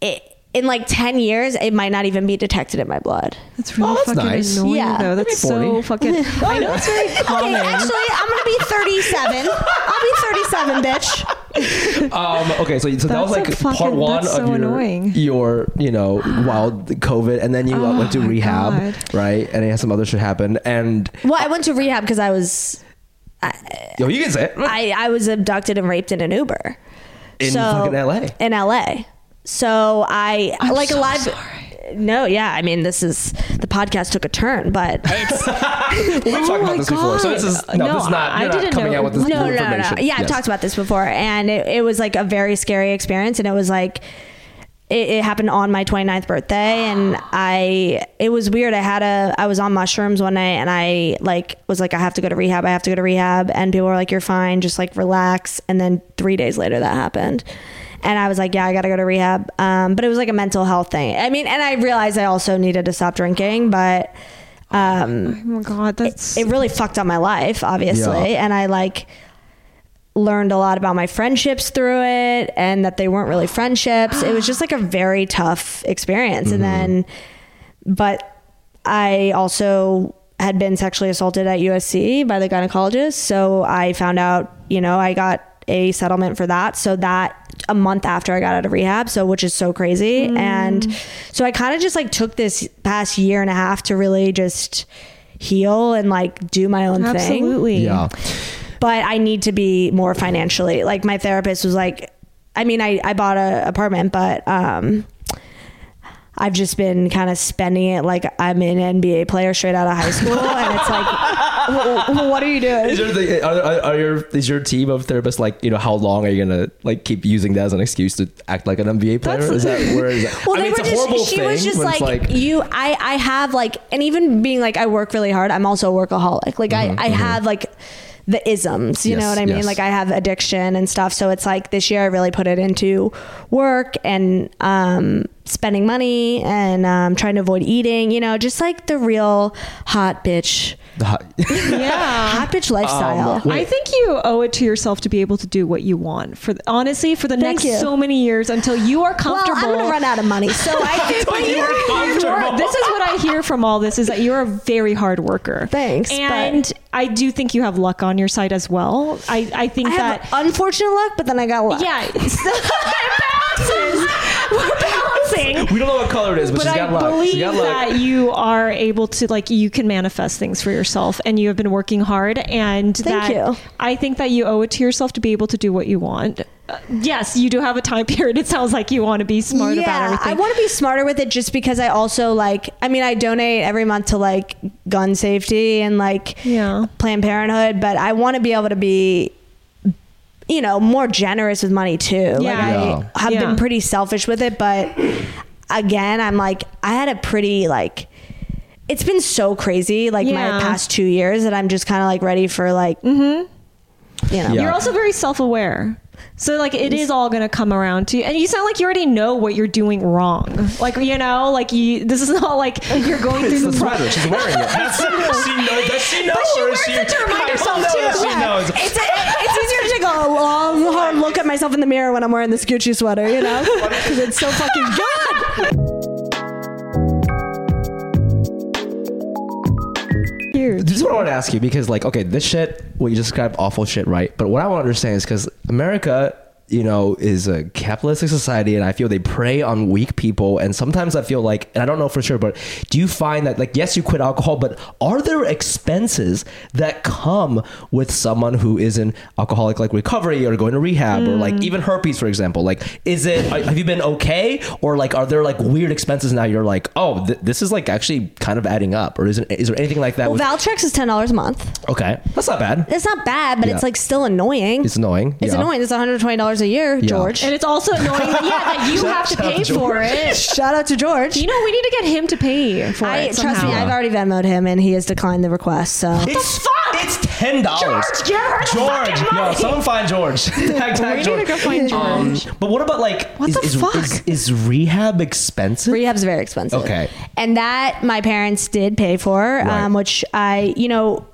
it in like 10 years it might not even be detected in my blood. That's really Oh, that's fucking nice. annoying, Yeah. though. That's so fucking. I know it's very (laughs) common. Okay, actually, I'm gonna be 37. I'll be 37, bitch. (laughs) Um, okay, so, so that was like fucking- part one that's of so your, annoying. your, you know, wild COVID, and then you uh, Oh went to rehab, God. right? And then some other shit happen. and Well, I went to rehab because I was yo, you can say it I, I was abducted and raped in an Uber. in fucking LA. In LA. So I I'm like so a lot. Of, sorry. no, yeah. I mean, this is the podcast took a turn, but it's (laughs) We've talked Oh about my this before, so this is no, No, this is not. I You're not didn't coming know. out with this no, new no, no, no. information. Yeah, I've talked about this before, and it, it was like a very scary experience, and it was like. It, it happened on my 29th birthday and I it was weird. I had a I was on mushrooms one night and I like was like I have to go to rehab I have to go to rehab. And people were like you're fine just like relax. And then 3 days later that happened. And I was like yeah I got to go to rehab. Um, but it was like a mental health thing. I mean and I realized I also needed to stop drinking but um, Oh my god, that's it really fucked up my life, obviously. Yeah. And I like learned a lot about my friendships through it and that they weren't really friendships. It was just like a very tough experience. And mm-hmm. then, but I also had been sexually assaulted at USC by the gynecologist. So I found out, you know, I got a settlement for that. So that a month after I got out of rehab, so which is so crazy. Mm. And so I kind of just like took this past year and a half to really just heal and like do my own thing absolutely. Yeah. But I need to be more financially. Like my therapist was like, I mean, I, I bought an apartment, but um, I've just been kind of spending it like I'm an NBA player straight out of high school, and it's like, (laughs) "Wh- wh- what are you Is doing? your, the, are, are, are your is your team of therapists like you know how long are you gonna like keep using that as an excuse to act like an NBA player? That's- is that where is that? Well, I they mean, it's were a just. horrible She thing. was just like, like you. I I have like, and even being like, I work really hard. I'm also a workaholic. Like I I have like the isms. You Yes, know what I mean? yes. Like I have addiction and stuff. So it's like this year I really put it into work and um, spending money and um, trying to avoid eating. You know, just like the real hot bitch, the hot- (laughs) Yeah. hot bitch lifestyle. wait. I think you owe it to yourself to be able to do what you want for honestly for the Thank next you. so many years until you are well, comfortable. I'm gonna run out of money, so I (laughs) think Until you you're- are comfortable. You're- this is what I hear from all this is that you're a very hard worker. Thanks, but- And I do think you have luck on your side as well. I, I think I that have unfortunate luck, but then I got luck. yeah, (laughs) (laughs) it's- it balances. We're balancing. we don't know what color it is, but, But she's I got luck. believe She's got luck. that you are able to like you can manifest things for yourself, and you have been working hard. And Thank that you. I think that you owe it to yourself to be able to do what you want. Uh, yes, you do have a time (laughs) period. It sounds like you want to be smart about everything. I want to be smarter with it just because I also like I mean I donate every month to like gun safety and like Yeah. Planned Parenthood, but I want to be able to be you know, more generous with money too. Like Yeah. I have Yeah. been pretty selfish with it, but again, I'm like I had a pretty like it's been so crazy like Yeah. my past 2 years that I'm just kind of like ready for like you know. Yeah. You're also very self-aware. So like it is all gonna come around to you, and you sound like you already know what you're doing wrong. Like you know, like you. This is not like you're going (laughs) through the the sweater. She's wearing it. That's, she knows. Does she know? But she wears she, it to remind I herself, know that too. She knows. It's, (laughs) it's easier to take a long, hard look at myself in the mirror when I'm wearing this Gucci sweater, you know? Because it's so fucking (laughs) good. Huge. This is what I want to ask you because, like, okay, this shit, what you just described, awful shit, right? But what I want to understand is because America you know, is a capitalistic society, and I feel they prey on weak people. And sometimes I feel like, and I don't know for sure, but do you find that, like, yes, you quit alcohol, but are there expenses that come with someone who is in alcoholic, like recovery, or going to rehab, or like hmm. even herpes, for example? Like, is it have you been okay, or like are there like weird expenses now? You're like, oh, th- this is like actually kind of adding up, or is it is there anything like that? Well, with- Valtrex is ten dollars a month. okay, that's not bad. It's not bad, but Yeah. it's like still annoying. It's annoying. It's yeah. annoying. It's one hundred twenty dollars a year, George. And it's also annoying that, yeah, that you (laughs) have to pay for it. Shout out to George. You know, we need to get him to pay for I it. trust somehow. me. I've already Venmoed him, and he has declined the request. So It's fuck? it's ten dollars. George, give her the George, fucking yo, money. someone find George. (laughs) tag, tag We need George. to go find Um, George. but what about like What is, the is, fuck? Is, is rehab expensive? rehab's very expensive. Okay. and that my parents did pay for, Right. um, which I, you know,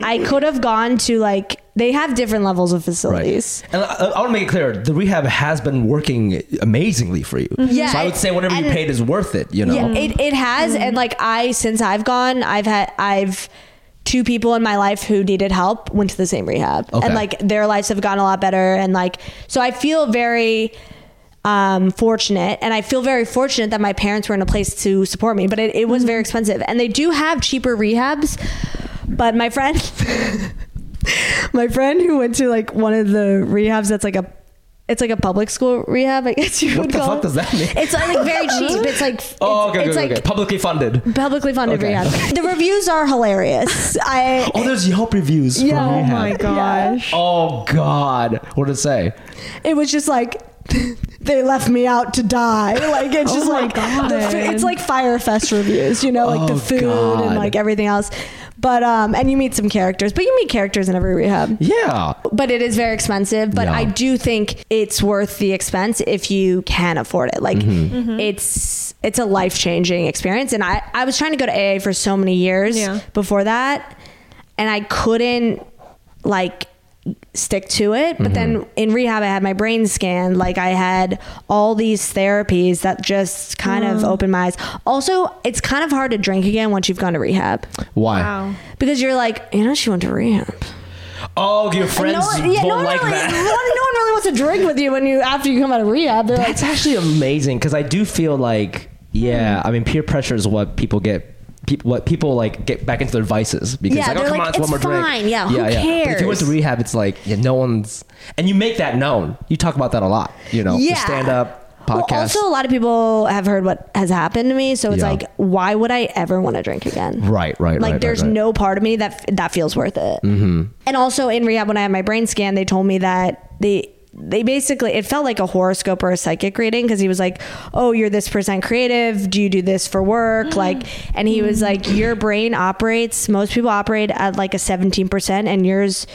I could have gone to like they have different levels of facilities. And I, I want to make it clear, the rehab has been working amazingly for you. Yeah, so I would say whatever you paid is worth it. You know. Yeah, it, it has, and mm-hmm. like I since I've gone, I've had I've two people in my life who needed help went to the same rehab, Okay. and like their lives have gotten a lot better, and like so I feel very um, fortunate, and I feel very fortunate that my parents were in a place to support me, but it, it was mm-hmm. very expensive, and they do have cheaper rehabs, but my friend. (laughs) My friend who went to like one of the rehabs that's like a it's like a public school rehab, I guess you What would the call fuck does that mean? It's like, like very cheap. It's like (laughs) oh, it's, okay, it's okay, like okay. Publicly funded. publicly funded Okay. rehab. The reviews are hilarious. (laughs) I Oh, there's Yelp reviews for Yeah. Oh rehab. my gosh. Oh God, what did it say? it was just like (laughs) they left me out to die. (laughs) Like it's just Oh like God. the it's like Fyre Fest reviews, you know, like Oh, the food God. and like everything else. But um and you meet some characters, but you meet characters in every rehab. Yeah. But it is very expensive. But Yeah. I do think it's worth the expense if you can afford it. Like Mm-hmm. it's it's a life changing experience. And I I was trying to go to AA for so many years Yeah. before that, and I couldn't like stick to it. But then Mm-hmm. in rehab, I had my brain scanned. Like I had all these therapies that just kind of opened my eyes. Also, it's kind of hard to drink again once you've gone to rehab Why? Wow. because you're like, you know, she went to rehab. Oh, your friends no one, yeah, don't no one like really, that. No one, no one really wants to drink with you when you after you come out of rehab. They're like, That's actually amazing because I do feel like, yeah, I mean, peer pressure is what people get. People, what people like get back into their vices because Yeah, like, oh come like, on, it's one more "It's drink. fine, yeah, who But if you went to rehab, it's like yeah, no one's, and you make that known. You talk about that a lot. You know, yeah, stand up podcast. Well, also, a lot of people have heard what has happened to me, so it's Yeah. like, why would I ever want to drink again? Right, right, right. Like, right, there's right, right. no part of me that that feels worth it. Mm-hmm. And also in rehab, when I had my brain scan, they told me that they they basically it felt like a horoscope or a psychic reading because he was like, "Oh, you're this percent creative. Do you do this for work?" Mm. like, and he was like, "Your brain operates. Most people operate at like a 17 percent, and yours."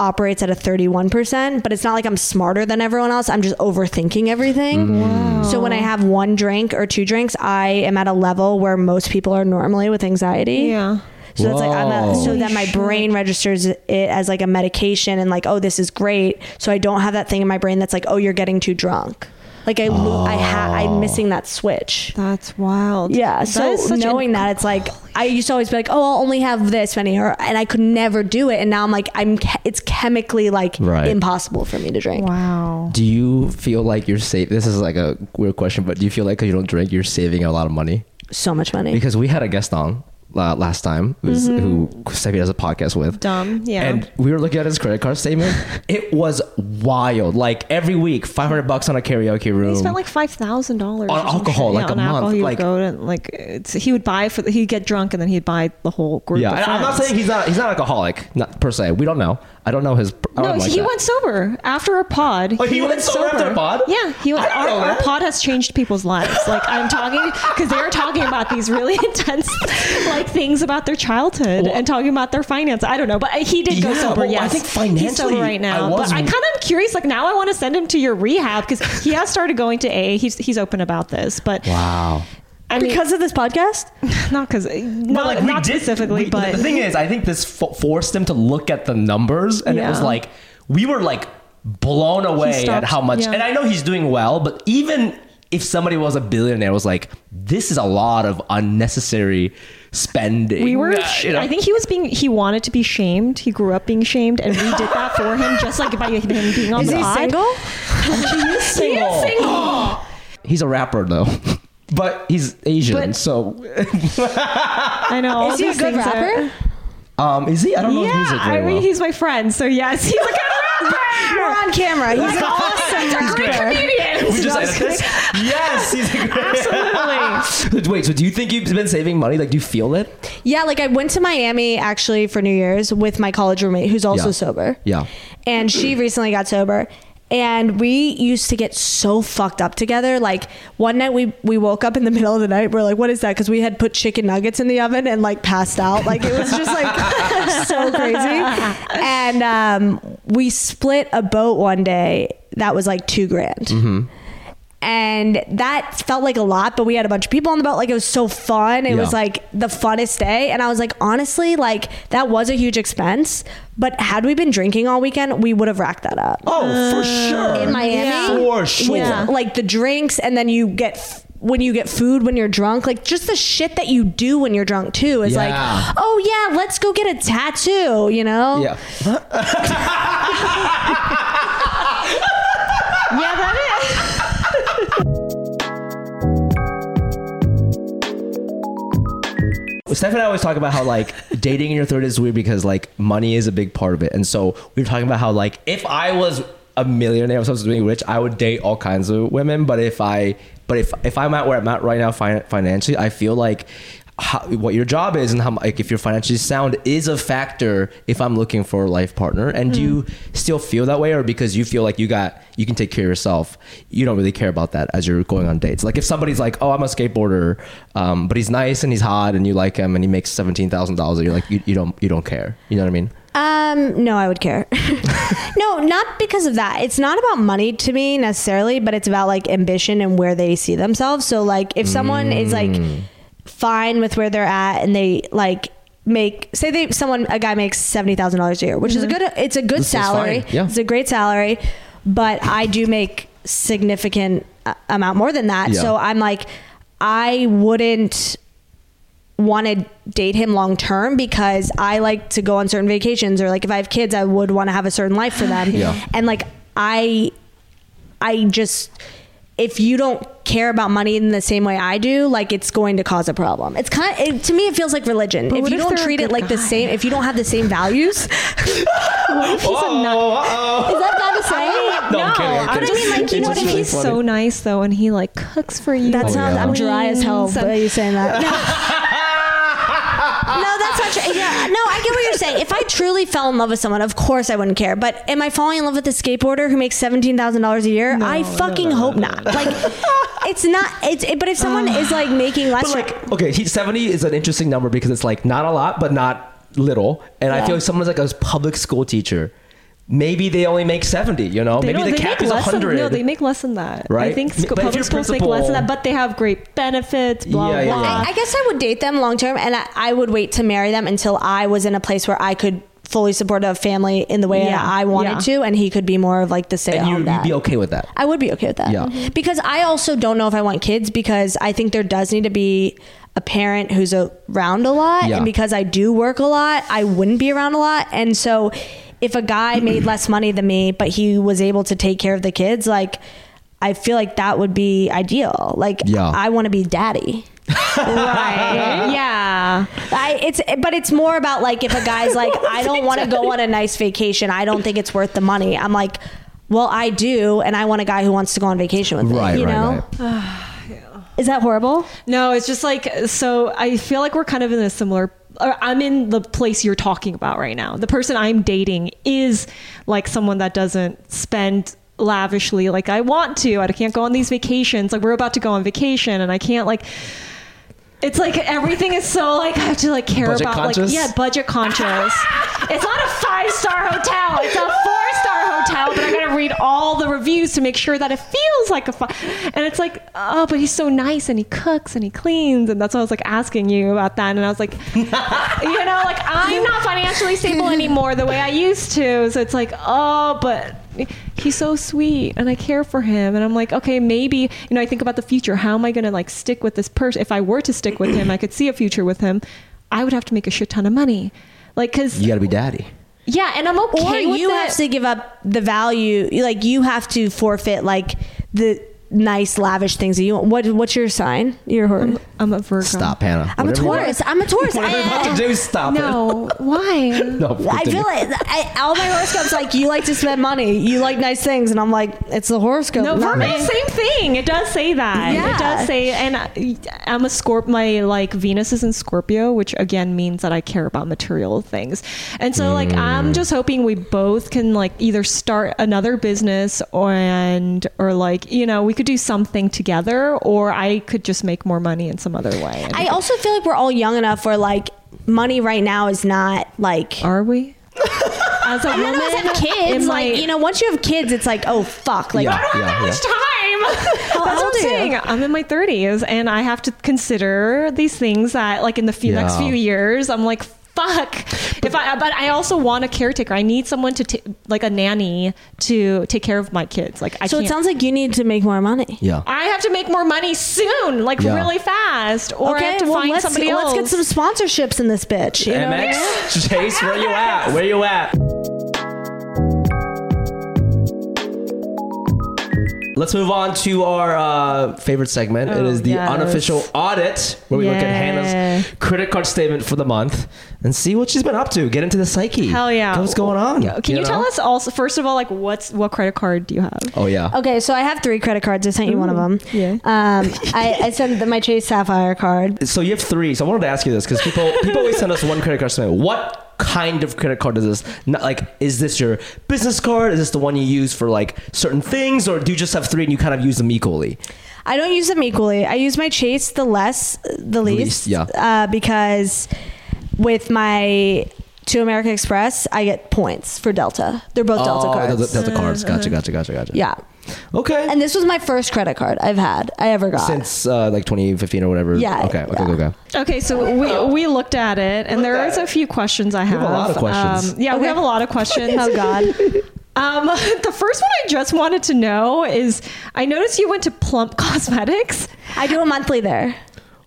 operates at a 31%, but it's not like I'm smarter than everyone else. I'm just overthinking everything. Mm. So when I have one drink or two drinks, I am at a level where most people are normally with anxiety. Yeah. So it's like I'm a, Whoa. so that my brain registers it as like a medication and like oh this is great. So I don't have that thing in my brain that's like oh you're getting too drunk. Like I lo- I ha- I'm oh. missing that switch. That's wild. Yeah. That So is knowing an- that it's like I used to always be like, oh, I'll only have this many, or and I could never do it, and now I'm like, I'm. Che- it's chemically like Right. impossible for me to drink. Wow. do you feel like you're safe? This is like a weird question, but do you feel like because you don't drink, you're saving a lot of money? So much money. Because we had a guest on uh, last time who's, who Steffi has a podcast with. Dumb. Yeah. And we were looking at his credit card statement. (laughs) it was wild. Like every week, 500 bucks on a karaoke room. He spent like five thousand dollars On alcohol, like a on month, Alcohol, he like- would go to like it's, he would buy for the, he'd get drunk and then he'd buy the whole group. yeah, I'm not saying he's not he's not alcoholic, not per se. We don't know. I don't know his. I No, like he that. went sober after a pod. Oh, he went sober after a pod? Yeah, he went, I didn't our, our pod has changed people's lives. Like I'm talking (laughs) because they were talking about these really (laughs) intense like things about their childhood Well- and talking about their finance. I don't know, but he did go sober. well, I yes, think he's sober right now. I but I kind of am curious. Like now, I want to send him to your rehab because he has started going to A. He's he's open about this, but Wow. I mean, because of this podcast, (laughs) not because not, like, we not did- specifically, we- but the thing is, I think this fo- forced him to look at the numbers, and it was like we were like blown away stopped- at how much. yeah. And I know he's doing well, but even if somebody was a billionaire was like this is a lot of unnecessary spending We were. Uh, you know? I think he was being. He wanted to be shamed. He grew up being shamed, and we did that for him, (laughs) just like by him being on Is the he pod. single? He is single. single. (gasps) he's a rapper though but he's asian But- so (laughs) I know. all Is he a these good things are- rapper? um is he i don't know his Yeah, music I mean, well. he's my friend, so yes, he's a good (laughs) rapper. We're on camera. He's an awesome Great rapper. comedian. we just edited this yes he's a Absolutely. (laughs) wait so do you think you've been saving money like do you feel it Yeah, like I went to Miami actually for New Year's with my college roommate who's also Yeah. sober. Yeah. And she recently got sober. And we used to get so fucked up together. Like one night we we woke up in the middle of the night. We're like, what is that? Because we had put chicken nuggets in the oven and like passed out. Like it was just like (laughs) so crazy. And um, we split a boat one day that was like two grand. And that felt like a lot, but we had a bunch of people on the boat. Like it was so fun. It Yeah. was like the funnest day. And I was like, honestly, like that was a huge expense. But had we been drinking all weekend, we would have racked that up. oh for sure In Miami, for sure like the drinks, and then you get f- when you get food when you're drunk, like just the shit that you do when you're drunk too is Yeah. like, oh yeah, let's go get a tattoo, you know? yeah Yeah, (laughs) (laughs) Steph and I always talk about how like (laughs) dating in your 30s is weird because like money is a big part of it. And so we were talking about how like if I was a millionaire, I was being rich, I would date all kinds of women. But if I, but if if I'm at where I'm at right now fin- financially, I feel like how, what your job is and how like if you're financially sound is a factor if I'm looking for a life partner. And do you still feel that way, or because you feel like you got you can take care of yourself, you don't really care about that as you're going on dates? Like if somebody's like, oh, I'm a skateboarder, um, but he's nice and he's hot and you like him and he makes seventeen thousand dollars, you're like you, you don't you don't care. You know what I mean? Um, no, I would care. (laughs) no, not because of that. It's not about money to me necessarily, but it's about like ambition and where they see themselves. So like if someone is like Mm. Fine with where they're at and they like make say they someone a guy makes seventy thousand dollars a year, which is a good it's a good This salary. Yeah. It's a great salary, but I do make significant uh, amount more than that. Yeah. So I'm like I wouldn't want to date him long term because I like to go on certain vacations or like if I have kids I would want to have a certain life for them. Yeah. And like I I just if you don't care about money in the same way I do, like it's going to cause a problem. It's kind of it, to me it feels like religion. But if you if don't treat it good like the same, if you don't have the same values, what if is Oh, that bad to say? No, I'm kidding, I'm But I kidding. mean, like, you know just what I mean? He's funny. so nice though, and he like cooks for you. That and sounds. yeah. I'm dry as hell. cleans By and- you saying that. No. (laughs) (laughs) no, that's not true. Yeah, no, I get what you're saying. If I truly fell in love with someone, of course I wouldn't care. But am I falling in love with a skateboarder who makes seventeen thousand dollars a year? I fucking hope not. Like, it's not. It's. It, but if someone ah. is like making less, But like, okay, he, 70 is an interesting number because it's like not a lot, but not little. And I feel like someone's like a public school teacher. Maybe they only make 70, you know? They Maybe don't- the they cap make is less than- 100. no, they make less than that. Right i think But sc- if public your schools make less than that, but they have great benefits. Blah Yeah, yeah, blah. yeah. I, I guess I would date them long term, and I, I would wait to marry them until I was in a place where I could fully support a family in the way Yeah, that I wanted yeah. to, and he could be more of like the stay at and you, you'd be okay with that. I would be okay with that. Yeah. Mm-hmm. Because I also don't know if I want kids because I think there does need to be a parent who's around a lot. Yeah. And because I do work a lot, I wouldn't be around a lot. And so if a guy made less money than me, but he was able to take care of the kids, like, I feel like that would be ideal. Like, Yeah. I want to be daddy. right? yeah. I, it's but it's more about like if a guy's like (laughs) I don't want to go on a nice vacation I don't think it's worth the money I'm like well I do and I want a guy who wants to go on vacation with me Right, you right, know right. (sighs) is that horrible No, it's just like so. I feel like we're kind of in a similar. I'm in the place you're talking about right now. The person I'm dating is like someone that doesn't spend lavishly like I want to. I can't go on these vacations. Like we're about to go on vacation, and I can't like. It's like everything is so like I have to like care Budget about conscious? like yeah budget conscious. it's not a five star hotel. It's a four star hotel, but I gotta read all the reviews to make sure that it feels like a five. And it's like oh, but he's so nice and he cooks and he cleans, and that's why I was like asking you about that. And I was like, (laughs) you know, like I'm not financially stable anymore the way I used to. So it's like oh, but he's so sweet and I care for him. And I'm like, okay, maybe, you know, I think about the future. How am I going to like stick with this person? If I were to stick with him, I could see a future with him. I would have to make a shit ton of money. Like, cause You got to be daddy. yeah, and I'm okay or with you it. have to give up the value like you have to forfeit like the nice lavish things that you want what what's your sign you're a I'm, I'm a Virgo. Stop, Hanna. I'm a Whatever you want- Taurus. I'm a Taurus. (laughs) Whatever you're about to do, stop it. No, (laughs) why? No, I feel like I, all my horoscopes like you like to spend money, you like nice things, and I'm like, it's the horoscope. No, not for me, me. same thing. It does say that. Yeah. It does say, and I- I'm a Scorp. My like Venus is in Scorpio, which again means that I care about material things. And so, like, Mm. I'm just hoping we both can like either start another business or and or like you know we could do something together, or I could just make more money in some other way. And I also feel like we're all young enough where like money right now is not like. are we? (laughs) As a None woman, of us have kids. in my- Like you know, once you have kids, it's like, oh fuck, like Yeah. I don't have that yeah. much time. (laughs) That's what old I'm are you? saying. I'm in my 30s and I have to consider these things that, like, in the few, next few years, I'm like, fuck. if I, but I also want a caretaker. I need someone to, ta- like, a nanny to take care of my kids. Like, I So can't. it sounds like you need to make more money. Yeah. I have to make more money soon, like Yeah. really fast, or I have to find let's, somebody else. let's get some sponsorships in this bitch. You know? Chase, where you at? Where you at? Let's move on to our uh, favorite segment. it Oh, is the yes. unofficial audit, where we look at Hanna's credit card statement for the month and see what she's been up to. Get into the psyche. Hell yeah. What's going on? Yeah. Can you, tell know? us also, first of all, like, what's what credit card do you have? Oh yeah. Okay, so I have three credit cards. I sent you one of them. yeah. Um, I, I sent the, my Chase Sapphire card. So you have three. So I wanted to ask you this because people people always send us one credit card statement. What kind of credit card is this? Not like is this your business card? Is this the one you use for like certain things, or do you just have three and you kind of use them equally? I don't use them equally. I use my Chase the less, the least, least. yeah. Uh, because with my to American Express, I get points for Delta. They're both Delta oh, cards. Delta, Delta cards. Gotcha, gotcha, gotcha, gotcha. yeah. Okay. And this was my first credit card I've had. I ever got. Since uh, like 2015 or whatever. Yeah, Okay. Okay. yeah. Okay. Okay, so we we looked at it, and there is a few questions I have. have a lot of questions. Um, yeah, we have a lot of questions. (laughs) oh God. Um, (laughs) the first one I just wanted to know is I noticed you went to Plump (laughs) Cosmetics. I do a monthly there.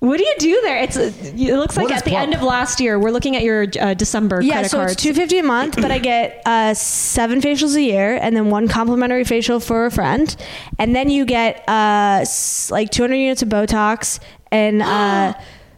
What do you do there? It's it looks like at the Plump? end of last year. We're looking at your uh, December Yeah, credit so cards. it's two fifty a month, but I (clears throat) get uh, seven facials a year, and then one complimentary facial for a friend, and then you get uh, like two hundred units of Botox and uh,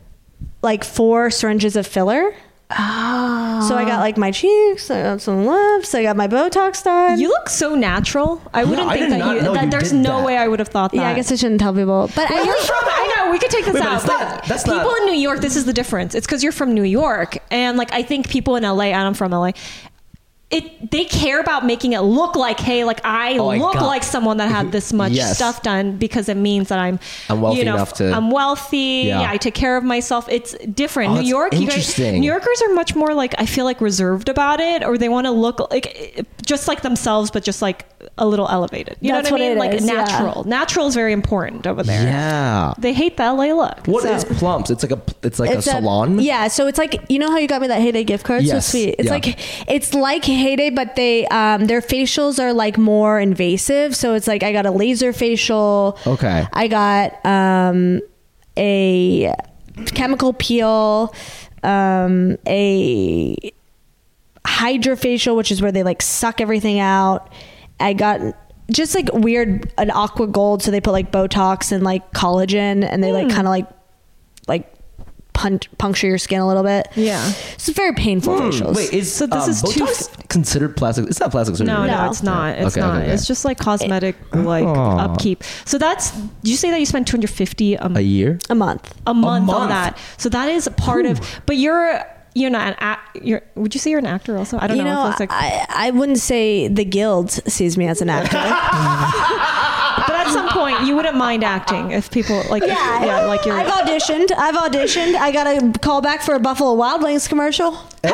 (gasps) like four syringes of filler. Oh. So I got like my cheeks, I got some lips, I got my Botox done. you look so natural. I wouldn't I think did that you. That you there's did no that. way I would have thought that. yeah, I guess I shouldn't tell people, but Well, I you're from. I know we could take this Wait, out. it's not- that's people not- in New York, this is the difference. It's because you're from New York, and like I think people in LA, and I'm from LA. It, they care about making it look like, hey, like I Oh, look got- like someone that had this much Yes. stuff done because it means that I'm, I'm wealthy you know, enough to- I'm wealthy. Yeah. Yeah. I take care of myself. It's different. Oh, New that's York, you guys. New Yorkers are much more like I feel like reserved about it, or they want to look like just like themselves, but just like a little elevated. You That's know what, what I mean? like is, yeah. natural. Natural is very important over there. Yeah. They hate the LA look. What so. is plumps? It's like a it's like It's a salon. yeah, so it's like you know how you got me that Heyday gift card, Yes, so sweet. It's yeah. like it's like Heyday, but they um their facials are like more invasive. So it's like I got a laser facial. Okay. I got um a chemical peel, um a hydrofacial, which is where they like suck everything out. I got just like weird an aqua gold, so they put like Botox and like collagen, and they like kind of like like punch, puncture your skin a little bit. Yeah. it's very painful facials. Hmm. Wait, is So this um, is too- Botox considered plastic? It's not plastic surgery. No, right? no, No. it's not. It's Okay, not. okay, okay. It's just like cosmetic like Aw. upkeep. So that's did you say that you spend 250 a, A year. a month. a month month. on that. So that is a part of but you're you're not an act you're would you say you're an actor also? I don't You know, know, if like I, I wouldn't say the guild sees me as an actor. (laughs) but at some point you wouldn't mind acting if people like yeah, yeah like you're I've auditioned. I've auditioned. I got a call back for a Buffalo Wild Wings commercial. Hey,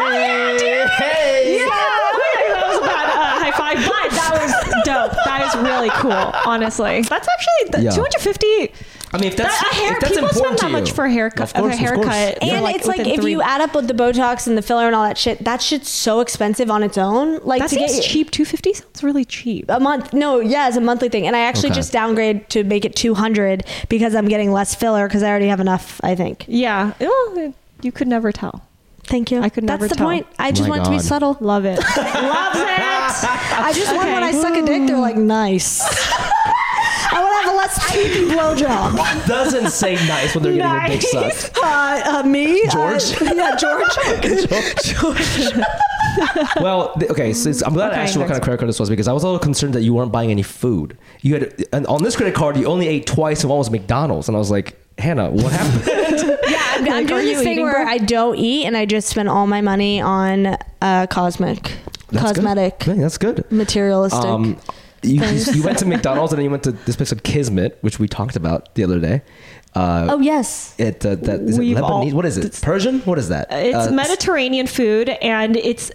hey. Yeah, that was a bad uh, high five, but that was dope. That is really cool, honestly. That's actually the Yeah. 250. I mean, if that's That- a hair, if that's people spend that much for a haircut. Of course, a of course. haircut. Yeah. And like, it's like within if three- you add up with the Botox and the filler and all that shit, that shit's so expensive on its own. Like that to seems get cheap. Two fifty sounds really cheap. a month. No, yeah, it's a monthly thing. And I actually Okay. just downgrade to make it 200 because I'm getting less filler because I already have enough, I think. Yeah. Well, you could never tell. Thank you. I could That's never That's the tell. point. I just My want it to be subtle. Love it. (laughs) Loves it. I just want when I suck a dick, they're like, nice. (laughs) I want to have a less cheeky blowjob. Doesn't say nice when they're getting their dick sucked. Uh, uh, me? George? Uh, yeah, George. (laughs) George. well, th- okay. So it's- I'm glad I Okay, asked you what kind of credit card this was because I was a little concerned that you weren't buying any food. You had and on this credit card, you only ate twice, and one was McDonald's, and I was like, Hanna, what happened? (laughs) Yeah, I'm, I'm (laughs) Like, are doing you this thing eating, where bro? I don't eat and I just spend all my money on uh, cosmic, That's good. cosmetic, Yeah, that's good. materialistic. Um, you, things. you went to McDonald's and then you went to this place called Kismet, which we talked about the other day. Uh, oh yes. it uh, that is it We've all- Lebanese? what is it? it's- Persian? What is that? It's Uh, Mediterranean food, and it's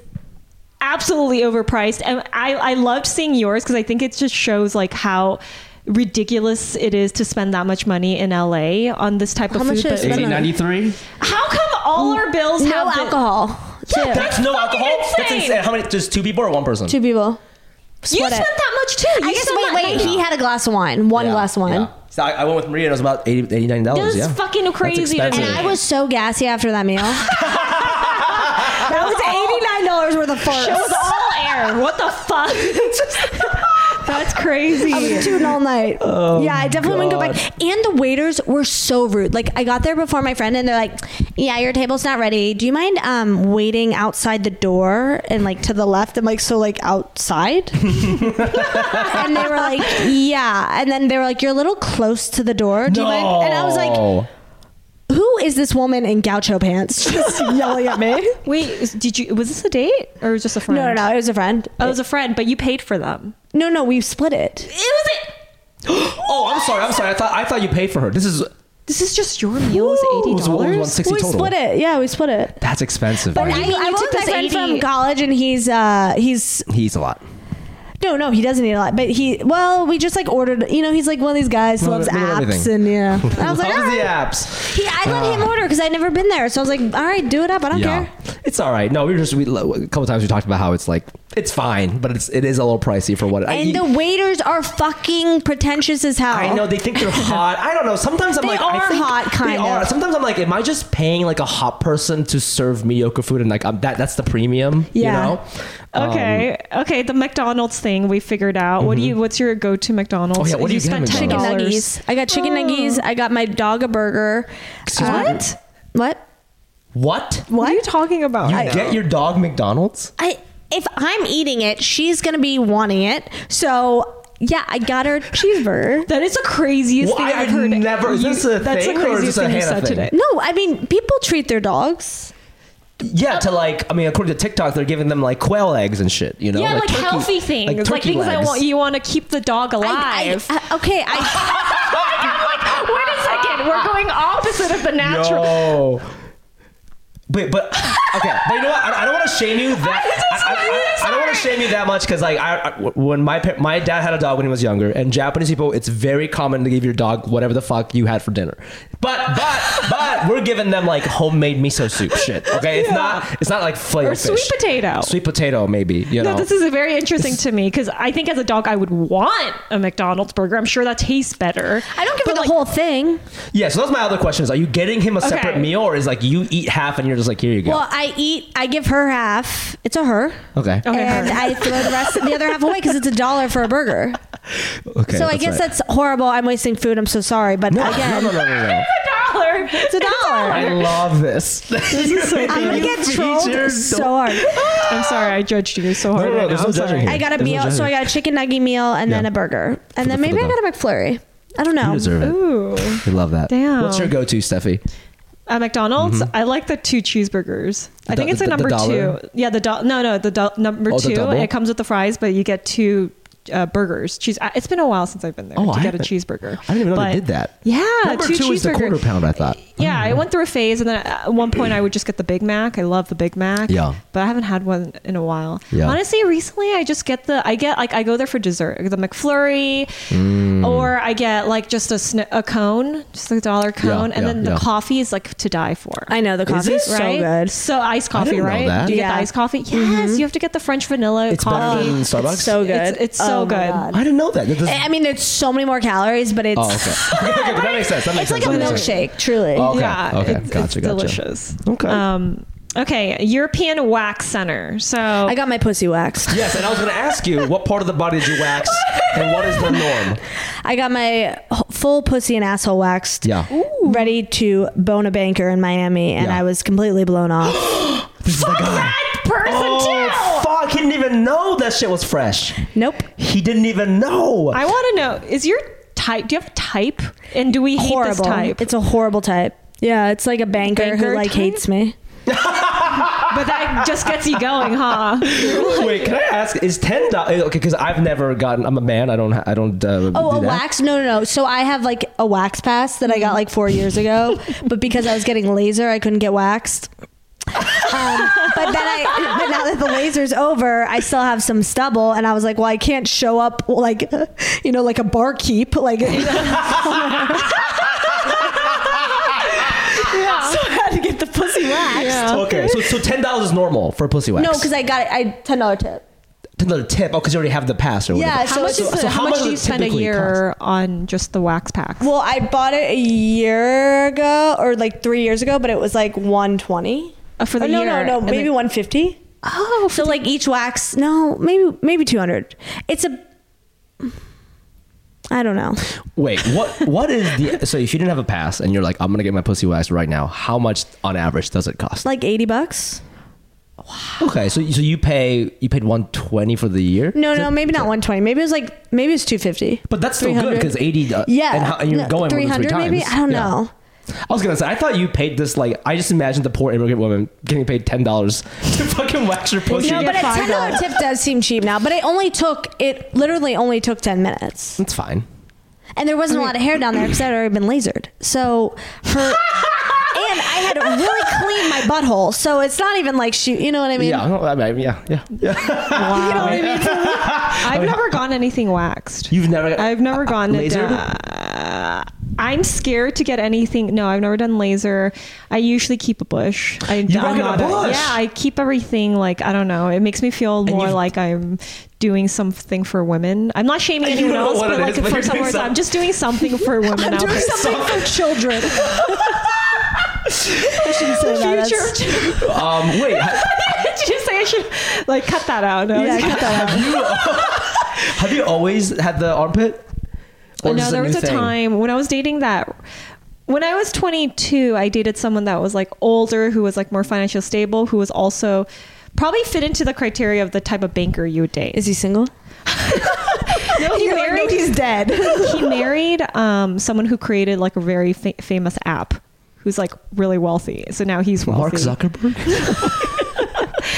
absolutely overpriced. And I, I loved seeing yours because I think it just shows like how ridiculous it is to spend that much money in LA on this type How of food. did I But spend Eighteen ninety three. how come all our bills No have the- alcohol. Yeah, too. That's no fucking alcohol. That's insane. insane. How many? Just two people or one person? Two people. You spent it. that much too. You I guess wait, wait. money. He had a glass of wine, one Yeah, glass of wine. yeah. So I, I went with Maria and it was about 80 89 dollars. That was Yeah, fucking That's crazy to me. expensive. And I was so gassy after that meal. (laughs) that was eighty nine dollars worth of farts. It was all air. What the fuck? (laughs) That's crazy. I was tooting all night. yeah, I definitely wouldn't go back. And the waiters were so rude. Like I got there before my friend, and they're like, "Yeah, your table's not ready. Do you mind um waiting outside the door and like to the left and like so like outside?" (laughs) and they were like, "Yeah." And then they were like, "You're a little close to the door. Do you mind?" And I was like, No. "Who is this woman in gaucho pants (laughs) just yelling at me?" Wait, is- did you? Was this a date or was it just a friend? No, no, no. It was a friend. Oh, it was a friend, but you paid for them. No, no. We split it. It was it. (gasps) Oh, I'm sorry. I'm sorry. I thought I thought you paid for her. This is This is just your meal is Ooh, eighty it was- it was dollars. 160 we total. split it. Yeah, we split it. that's expensive. But Maria. I, mean, I you went took with my this friend 80 from college, and he's uh he's He's a lot. No no he doesn't eat a lot, but he well we just like ordered you know he's like one of these guys who Look loves at- look at apps everything. and yeah. And I was like, Loves all the right. apps. He, I let him order because I'd never been there, so I was like, all right, do it up. I don't Yeah, care. It's all right. No, we were just we, a couple times we talked about how it's like it's fine, but it's it is a little pricey for what. it- I, And the waiters are fucking pretentious as hell. I know they think they're (laughs) hot. I don't know. Sometimes I'm They like, I are think hot, they kind are. of. Sometimes I'm like, am I just paying like a hot person to serve mediocre food and like I'm, that that's the premium? Yeah. You know? Um, Okay, okay. The McDonald's thing we figured out. What do you? What's your go-to McDonald's? Oh, yeah, what do you get at spent chicken McDonald's? $10. nuggies. I got chicken Oh. nuggies. I got my dog a burger. Excuse me? what? What? What? What are you talking about? You get your dog McDonald's? I if I'm eating it, she's gonna be wanting it. So yeah, I got her a cheeseburger. (laughs) that is the craziest Well, thing I I've would heard. never- is this a that's thing the craziest thing you said thing? today. No, I mean people treat their dogs. Yeah, to like, I mean, according to TikTok, they're giving them like quail eggs and shit. You know, yeah, like, turkey- healthy things, like, turkey things that legs. want you want to keep the dog I, alive. I, (laughs) I- okay, I (laughs) Wait a second, we're going opposite of the natural. Yo. Wait, but (laughs) okay, but you know what? I, I don't want to shame you that. (laughs) I, I, I, don't want to shame you that much because like I, I- when my pa- my dad had a dog when he was younger, and Japanese people, it's very common to give your dog whatever the fuck you had for dinner. But but but we're giving them like homemade miso soup shit. Okay, it's not it's not like flavor Or sweet potato. Sweet potato, maybe. You know. No, this is very interesting to me because I think as a dog I would want a McDonald's burger. I'm sure that tastes better. I don't give her But, the like, whole thing. yeah. So that's my other question: Is are you getting him a separate Okay. meal, or is like you eat half and you're just like here you go? Well, I eat. I give her half. It's a her. okay. Okay, and her. I throw the rest, the other half away because it's a dollar for a burger. (laughs) Okay. so I guess right. that's horrible. I'm wasting food. I'm so sorry, but no, again, no, no, no, no, no. A dollar. it's a dollar. I love this. (laughs) I'm gonna get trolled so hard. (laughs) I'm sorry, I judged you so hard. no, right there's now. no I'm sorry. judging here. I got a There's no meal, so. I got a chicken nugget meal and then Yeah. a burger, and the- then for maybe the I got a McFlurry. I don't know. You deserve it. Ooh. We love that. Damn. What's your go-to, Steffi? At McDonald's, mm-hmm. I like the two cheeseburgers. I The- think it's the- a the number dollar? two. Yeah, the do- no, no, the do- number Oh, the two. double? It comes with the fries, but you get two uh, burgers. Cheese. uh, It's been a while since I've been there Oh, to I get a cheeseburger. I didn't even know they did that. Yeah, Number two two is the cheeseburger- quarter pound. I thought. Yeah, Yeah, I went through a phase, and then at one point I would just get the Big Mac. I love the Big Mac. Yeah. but I haven't had one in a while. Yeah. Honestly, recently I just get the I get like I go there for dessert, the McFlurry, Mm. or I get like just a sn- a cone, just a dollar cone, and yeah, then the yeah. coffee is like to die for. I know the coffee is so right? good. So iced coffee, didn't know right? that. Do you get Yeah. the iced coffee? Yes, you have to get the French vanilla It's better than Starbucks. It's so good. It's- it's so Oh good. God. I didn't know that. That does- I mean, there's so many more calories, but it's oh, (laughs) okay. that makes sense. That makes it's like sense. a That makes sense. milkshake, truly. Oh, Okay, Yeah, okay. it's, Gotcha, it's gotcha. delicious. Okay. Um, okay, European Wax Center. So I got my pussy waxed. Yes, and I was going to ask you what part of the body did you wax, and what is the norm? (laughs) I got my h- full pussy and asshole waxed. Yeah. Ready to bone a banker in Miami, and Yeah. I was completely blown off. (gasps) This is the guy. person Oh fuck! He didn't even know that shit was fresh. nope. He didn't even know. I want to know: is your type? Do you have a type? And do we hate horrible. this type? It's a horrible type. Yeah, it's like a banker, Banker who like type? hates me. (laughs) but that just gets you going, huh? (laughs) Wait, can I ask? Is ten dollars? Okay, because I've never gotten. I'm a man. I don't. ha- I don't. Uh, Oh, do a that. wax? No, no, no. So I have like a wax pass that I got like four years ago, (laughs) but because I was getting laser, I couldn't get waxed. Um, but then I, but now that the laser's over, I still have some stubble, and I was like, well, I can't show up like, you know, like a barkeep, like. (laughs) (laughs) yeah. So I had to get the pussy waxed. Okay, so so ten dollars is normal for a pussy wax. No, because I got it. I ten dollar tip. ten dollar tip. Oh, because you already have the pass or whatever. Yeah, How so much it's- is the, so how, how much much do you spend a typically year on just the wax packs? Well, I bought it a year ago or like three years ago, but it was like one twenty. Uh, for the no, year, no, no, and maybe one fifty. oh, So like each wax, no, maybe maybe two hundred. It's a. I don't know. Wait, what? What is the? (laughs) So if you didn't have a pass and you're like, I'm gonna get my pussy waxed right now, how much on average does it cost? Like eighty bucks? Wow. Okay, so so you pay you paid 120 for the year? No, Is no, maybe not one twenty. Maybe it was like maybe it's two fifty. But that's still good because 80. Uh, Yeah, and, how, and you're no, going more than three 300 maybe? I don't Yeah. know. I was gonna say I thought you paid this like I just imagined the poor immigrant woman getting paid ten dollars (laughs) to fucking wax her pussy. No, but a ten dollar tip does seem cheap now. But it only took it literally only took ten minutes, That's fine. and there wasn't a lot of hair down there because I'd already been lasered. So her. (laughs) And I had to really clean my butthole, so it's not even like she, you know what I mean? Yeah, no, I mean, yeah, yeah, yeah. wow. You know what I mean? (laughs) I've never gotten anything waxed. You've never. I've never gotten it. lasered? Uh, I'm scared to get anything. No, I've never done laser. I usually keep a bush. I, You I'm in a not bush? yeah, I keep everything like I don't know. It makes me feel more like I'm doing something for women. I'm not shaming You anyone else, but like is, for some words, I'm just doing something for women (laughs) I'm doing something for (laughs) children. I shouldn't say that. Future. (laughs) Um, wait, ha- Did you say I should like cut that out? No, Yeah, cut that out. have you have you always had the armpit? Or no, there was a thing? time when I was dating that. When I was 22, I dated someone that was like older, who was like more financially stable, who was also probably fit into the criteria of the type of banker you would date. Is he single? (laughs) no, (laughs) he You're like, married. no, he's dead. (laughs) he married um, someone who created like a very fa- famous app, who's like really wealthy. So now he's wealthy. Mark Zuckerberg.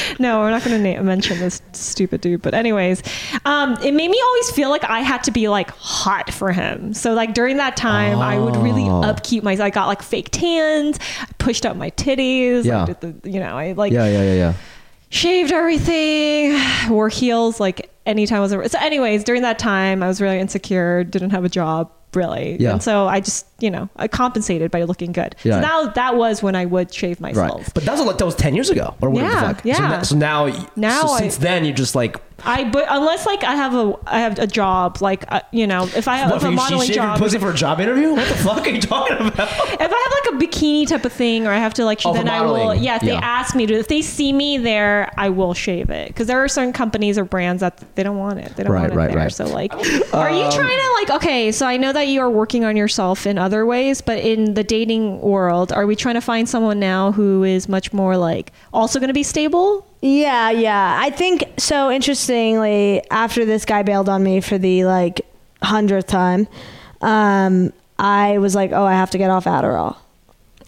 (laughs) no, we're not going to na- mention this stupid dude. But anyways, um, it made me always feel like I had to be like hot for him. So like during that time, I would really Oh. upkeep my. I got like fake tans, I pushed up my titties. Yeah. Did the, you know, I like yeah, yeah, yeah, yeah. shaved everything, (sighs) wore heels like anytime I was. Over. So anyways, during that time, I was really insecure, didn't have a job really, Yeah. and so I just you know I compensated by looking good. Yeah. So now that was when I would shave myself. Right, but that was like that was ten years ago, or whatever Yeah, the fuck. So, yeah. now, so now, Now so I- since then, you're just like, I but unless like I have a I have a job like uh, you know if I have what, if a you, you modeling job. pussy for a job interview? What the fuck are you talking about? if I have like a bikini type of thing or I have to like Oh, then I will yeah if they ask me to if they see me there I will shave it. Because there are certain companies or brands that they don't want it. They don't Right, want it right, there. right. so like (laughs) are you trying to like okay so I know that you are working on yourself in other ways but in the dating world are we trying to find someone now who is much more like also going to be stable Yeah, yeah. I think so. Interestingly, after this guy bailed on me for the like hundredth time, um, I was like, "Oh, I have to get off Adderall."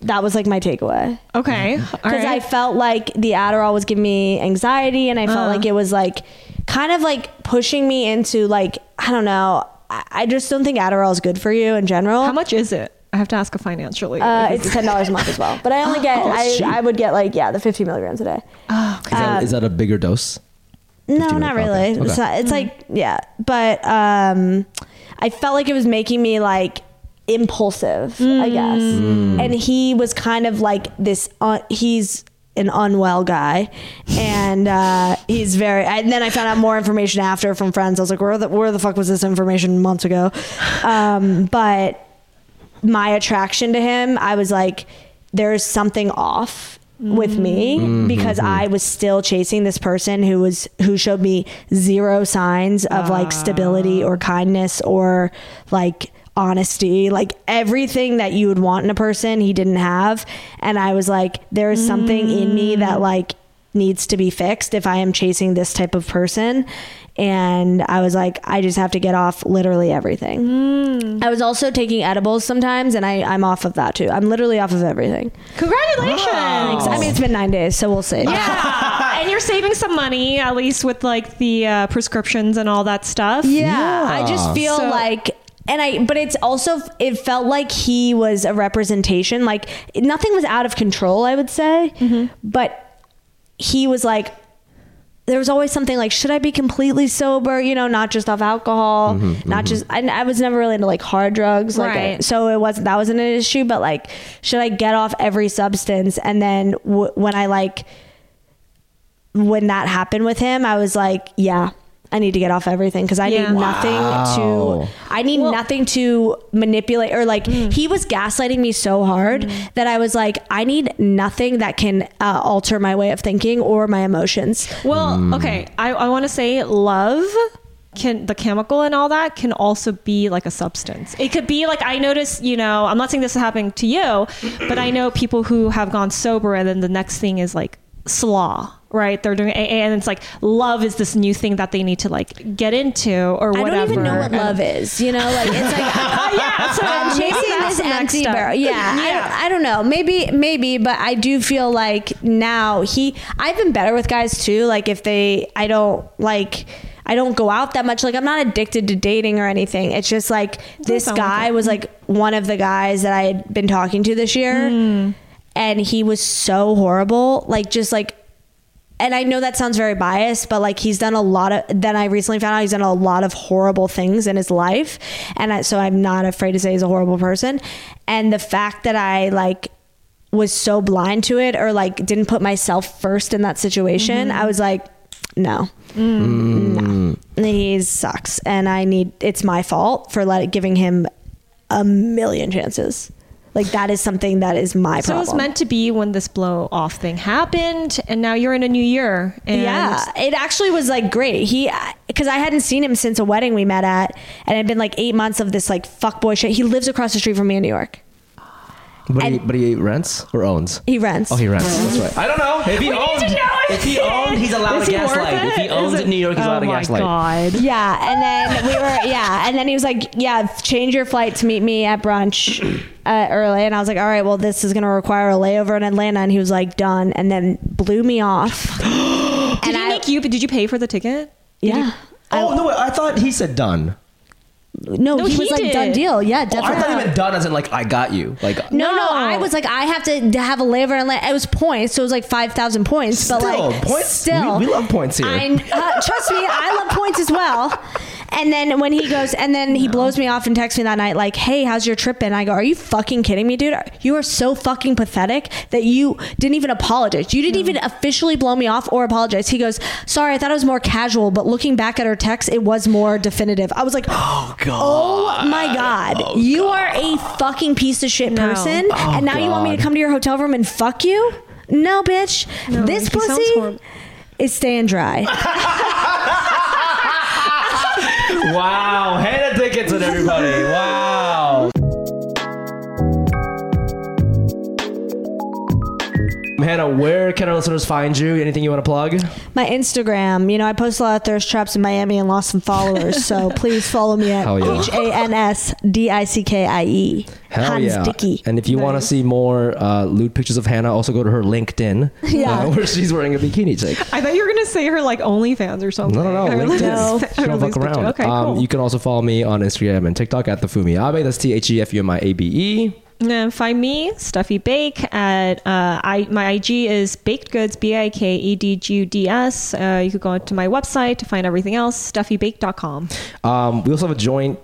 That was like my takeaway okay (laughs) because I felt like the Adderall was giving me anxiety, and I felt Uh. like it was like kind of like pushing me into like I don't know. I, I just don't think Adderall is good for you in general. how much is it I have to ask a financially. Uh, it's ten dollars a month as well, but I only (gasps) get I, I would get like yeah the fifty milligrams a day. oh, Is that, is that a bigger dose? No, not really. Okay. It's, not, it's like yeah, but um, I felt like it was making me like impulsive, I guess. And he was kind of like this. Uh, he's an unwell guy, and uh, he's very. And then I found out more information after from friends. I was like, where the where the fuck was this information months ago? Um, but my attraction to him, I was like, there's something off with me mm. mm-hmm. because I was still chasing this person who was who showed me zero signs of like stability ah. or kindness or like honesty. Like everything that you would want in a person he didn't have. And I was like there's something in me that mm. like needs to be fixed if I am chasing this type of person and I was like I just have to get off literally everything. I was also taking edibles sometimes and I I'm off of that too. I'm literally off of everything. congratulations! Thanks. I mean, it's been nine days, so we'll see. Yeah, (laughs) and you're saving some money at least with like the uh, prescriptions and all that stuff. Yeah, I just feel So- like. And I, but it's also, it felt like he was a representation. Like nothing was out of control, I would say. But he was like, there was always something like, should I be completely sober? You know, not just off alcohol, mm-hmm, not mm-hmm. just. I, I was never really into like hard drugs, like Right. so it wasn't that wasn't an issue. But like, should I get off every substance? And then w- when I like when that happened with him, I was like, yeah, I need to get off everything because I Yeah. need nothing to. I need nothing to manipulate or like mm. he was gaslighting me so hard mm. that I was like, I need nothing that can uh, alter my way of thinking or my emotions. Well, mm. okay. I, I want to say love can the chemical and all that can also be like a substance. It could be like I notice, you know, I'm not saying this is happening to you, but I know people who have gone sober and then the next thing is like slaw. Right, they're doing AA, and it's like love is this new thing that they need to like get into or whatever. I don't even know what And- love is. You know, like it's like (laughs) yeah, so I'm chasing this empty barrel. Yeah, I, don't, I don't know. Maybe, maybe, but I do feel like now he. I've been better with guys too. Like if they, I don't like. I don't go out that much. Like I'm not addicted to dating or anything. It's just like this sound like guy was like one of the guys that I had been talking to this year, Hmm. and he was so horrible. Like just like and I know that sounds very biased, but like he's done a lot of. Then I recently found out he's done a lot of horrible things in his life, and I, so I'm not afraid to say he's a horrible person. And the fact that I like was so blind to it, or like didn't put myself first in that situation, mm-hmm. I was like, no, no, he sucks, and I need. It's my fault for let giving him a million chances. Like that is something that is my So it was meant to be when this blow off thing happened, and now you're in a new year. And yeah, it actually was like great. He uh, because I hadn't seen him since a wedding we met at, and it had been like eight months of this like fuck boy shit. He lives across the street from me in New York. But he, but he rents or owns? He rents. Oh, he rents. Oh. That's right. I don't know. If he We need owned, to know if he owned, he's allowed Is to he gaslight. If he it? owns it in New York, he's allowed oh my gaslight. God. Yeah, and then we were yeah, and then he was like, "Yeah, change your flight to meet me at brunch uh, early." And I was like, "All right, well, this is gonna require a layover in Atlanta." And he was like, "Done," and then blew me off. (gasps) Did and he I, make you? Did you pay for the ticket? Yeah. Oh no! I thought he said done. No, No, he, he was like done deal. Yeah, Oh, I definitely. thought he meant done as in like I got you. Like No, no, No. I was like, I have to, to have a layover and like, it was points, so it was like five thousand points. but Still, like, points- still, we- we love points here. I, uh, trust me, I love points as well. (laughs) And then when he goes, and then he blows me off and texts me that night, like, "Hey, how's your trip been?" I go, "Are you fucking kidding me, dude? You are so fucking pathetic that you didn't even apologize. You didn't even officially blow me off or apologize." He goes, "Sorry, I thought it was more casual, but looking back at our text, it was more definitive." I was like, "Oh god, oh my god, you are a fucking piece of shit No. person, and now you want me to come to your hotel room and fuck you? No, bitch. No, this pussy is staying dry." (laughs) wow, Hanna Hanna, where can our listeners find you? Anything you want to plug? My Instagram, you know, I post a lot of thirst traps in Miami and lost some followers. so (laughs) please follow me at H A N S D I C K I E. Hell Hans yeah. Dickey. And if you want to see more uh, lewd pictures of Hanna, also go to her LinkedIn, (laughs) Yeah. uh, where she's wearing a bikini chick. I thought you were gonna say her like OnlyFans or something. No, no, no. I LinkedIn. (laughs) I She don't fuck around. Okay, um, cool. You can also follow me on Instagram and TikTok at the Fumiabe. That's T H E F U M I A B E. And find me, Stuffy Bake, at uh, I my IG is Baked Goods, B I K E D G U D S. Uh, you could go to my website to find everything else, stuffybake.com. Um, we also have a joint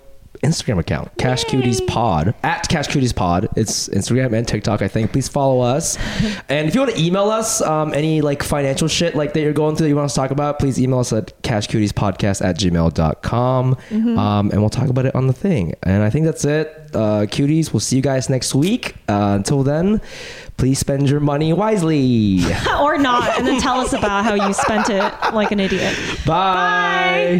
Instagram account, Cash Cuties Pod, at Cash Cuties Pod. It's Instagram and TikTok, I think. Please follow us. (laughs) and if you want to email us um, any like financial shit like that you're going through that you want us to talk about, please email us at cashcutiespodcast at gmail.com. Um, and we'll talk about it on the thing. And I think that's it. Uh, cuties, we'll see you guys next week. Uh, until then, please spend your money wisely. (laughs) or not, and then tell us about how you spent it like an idiot. Bye.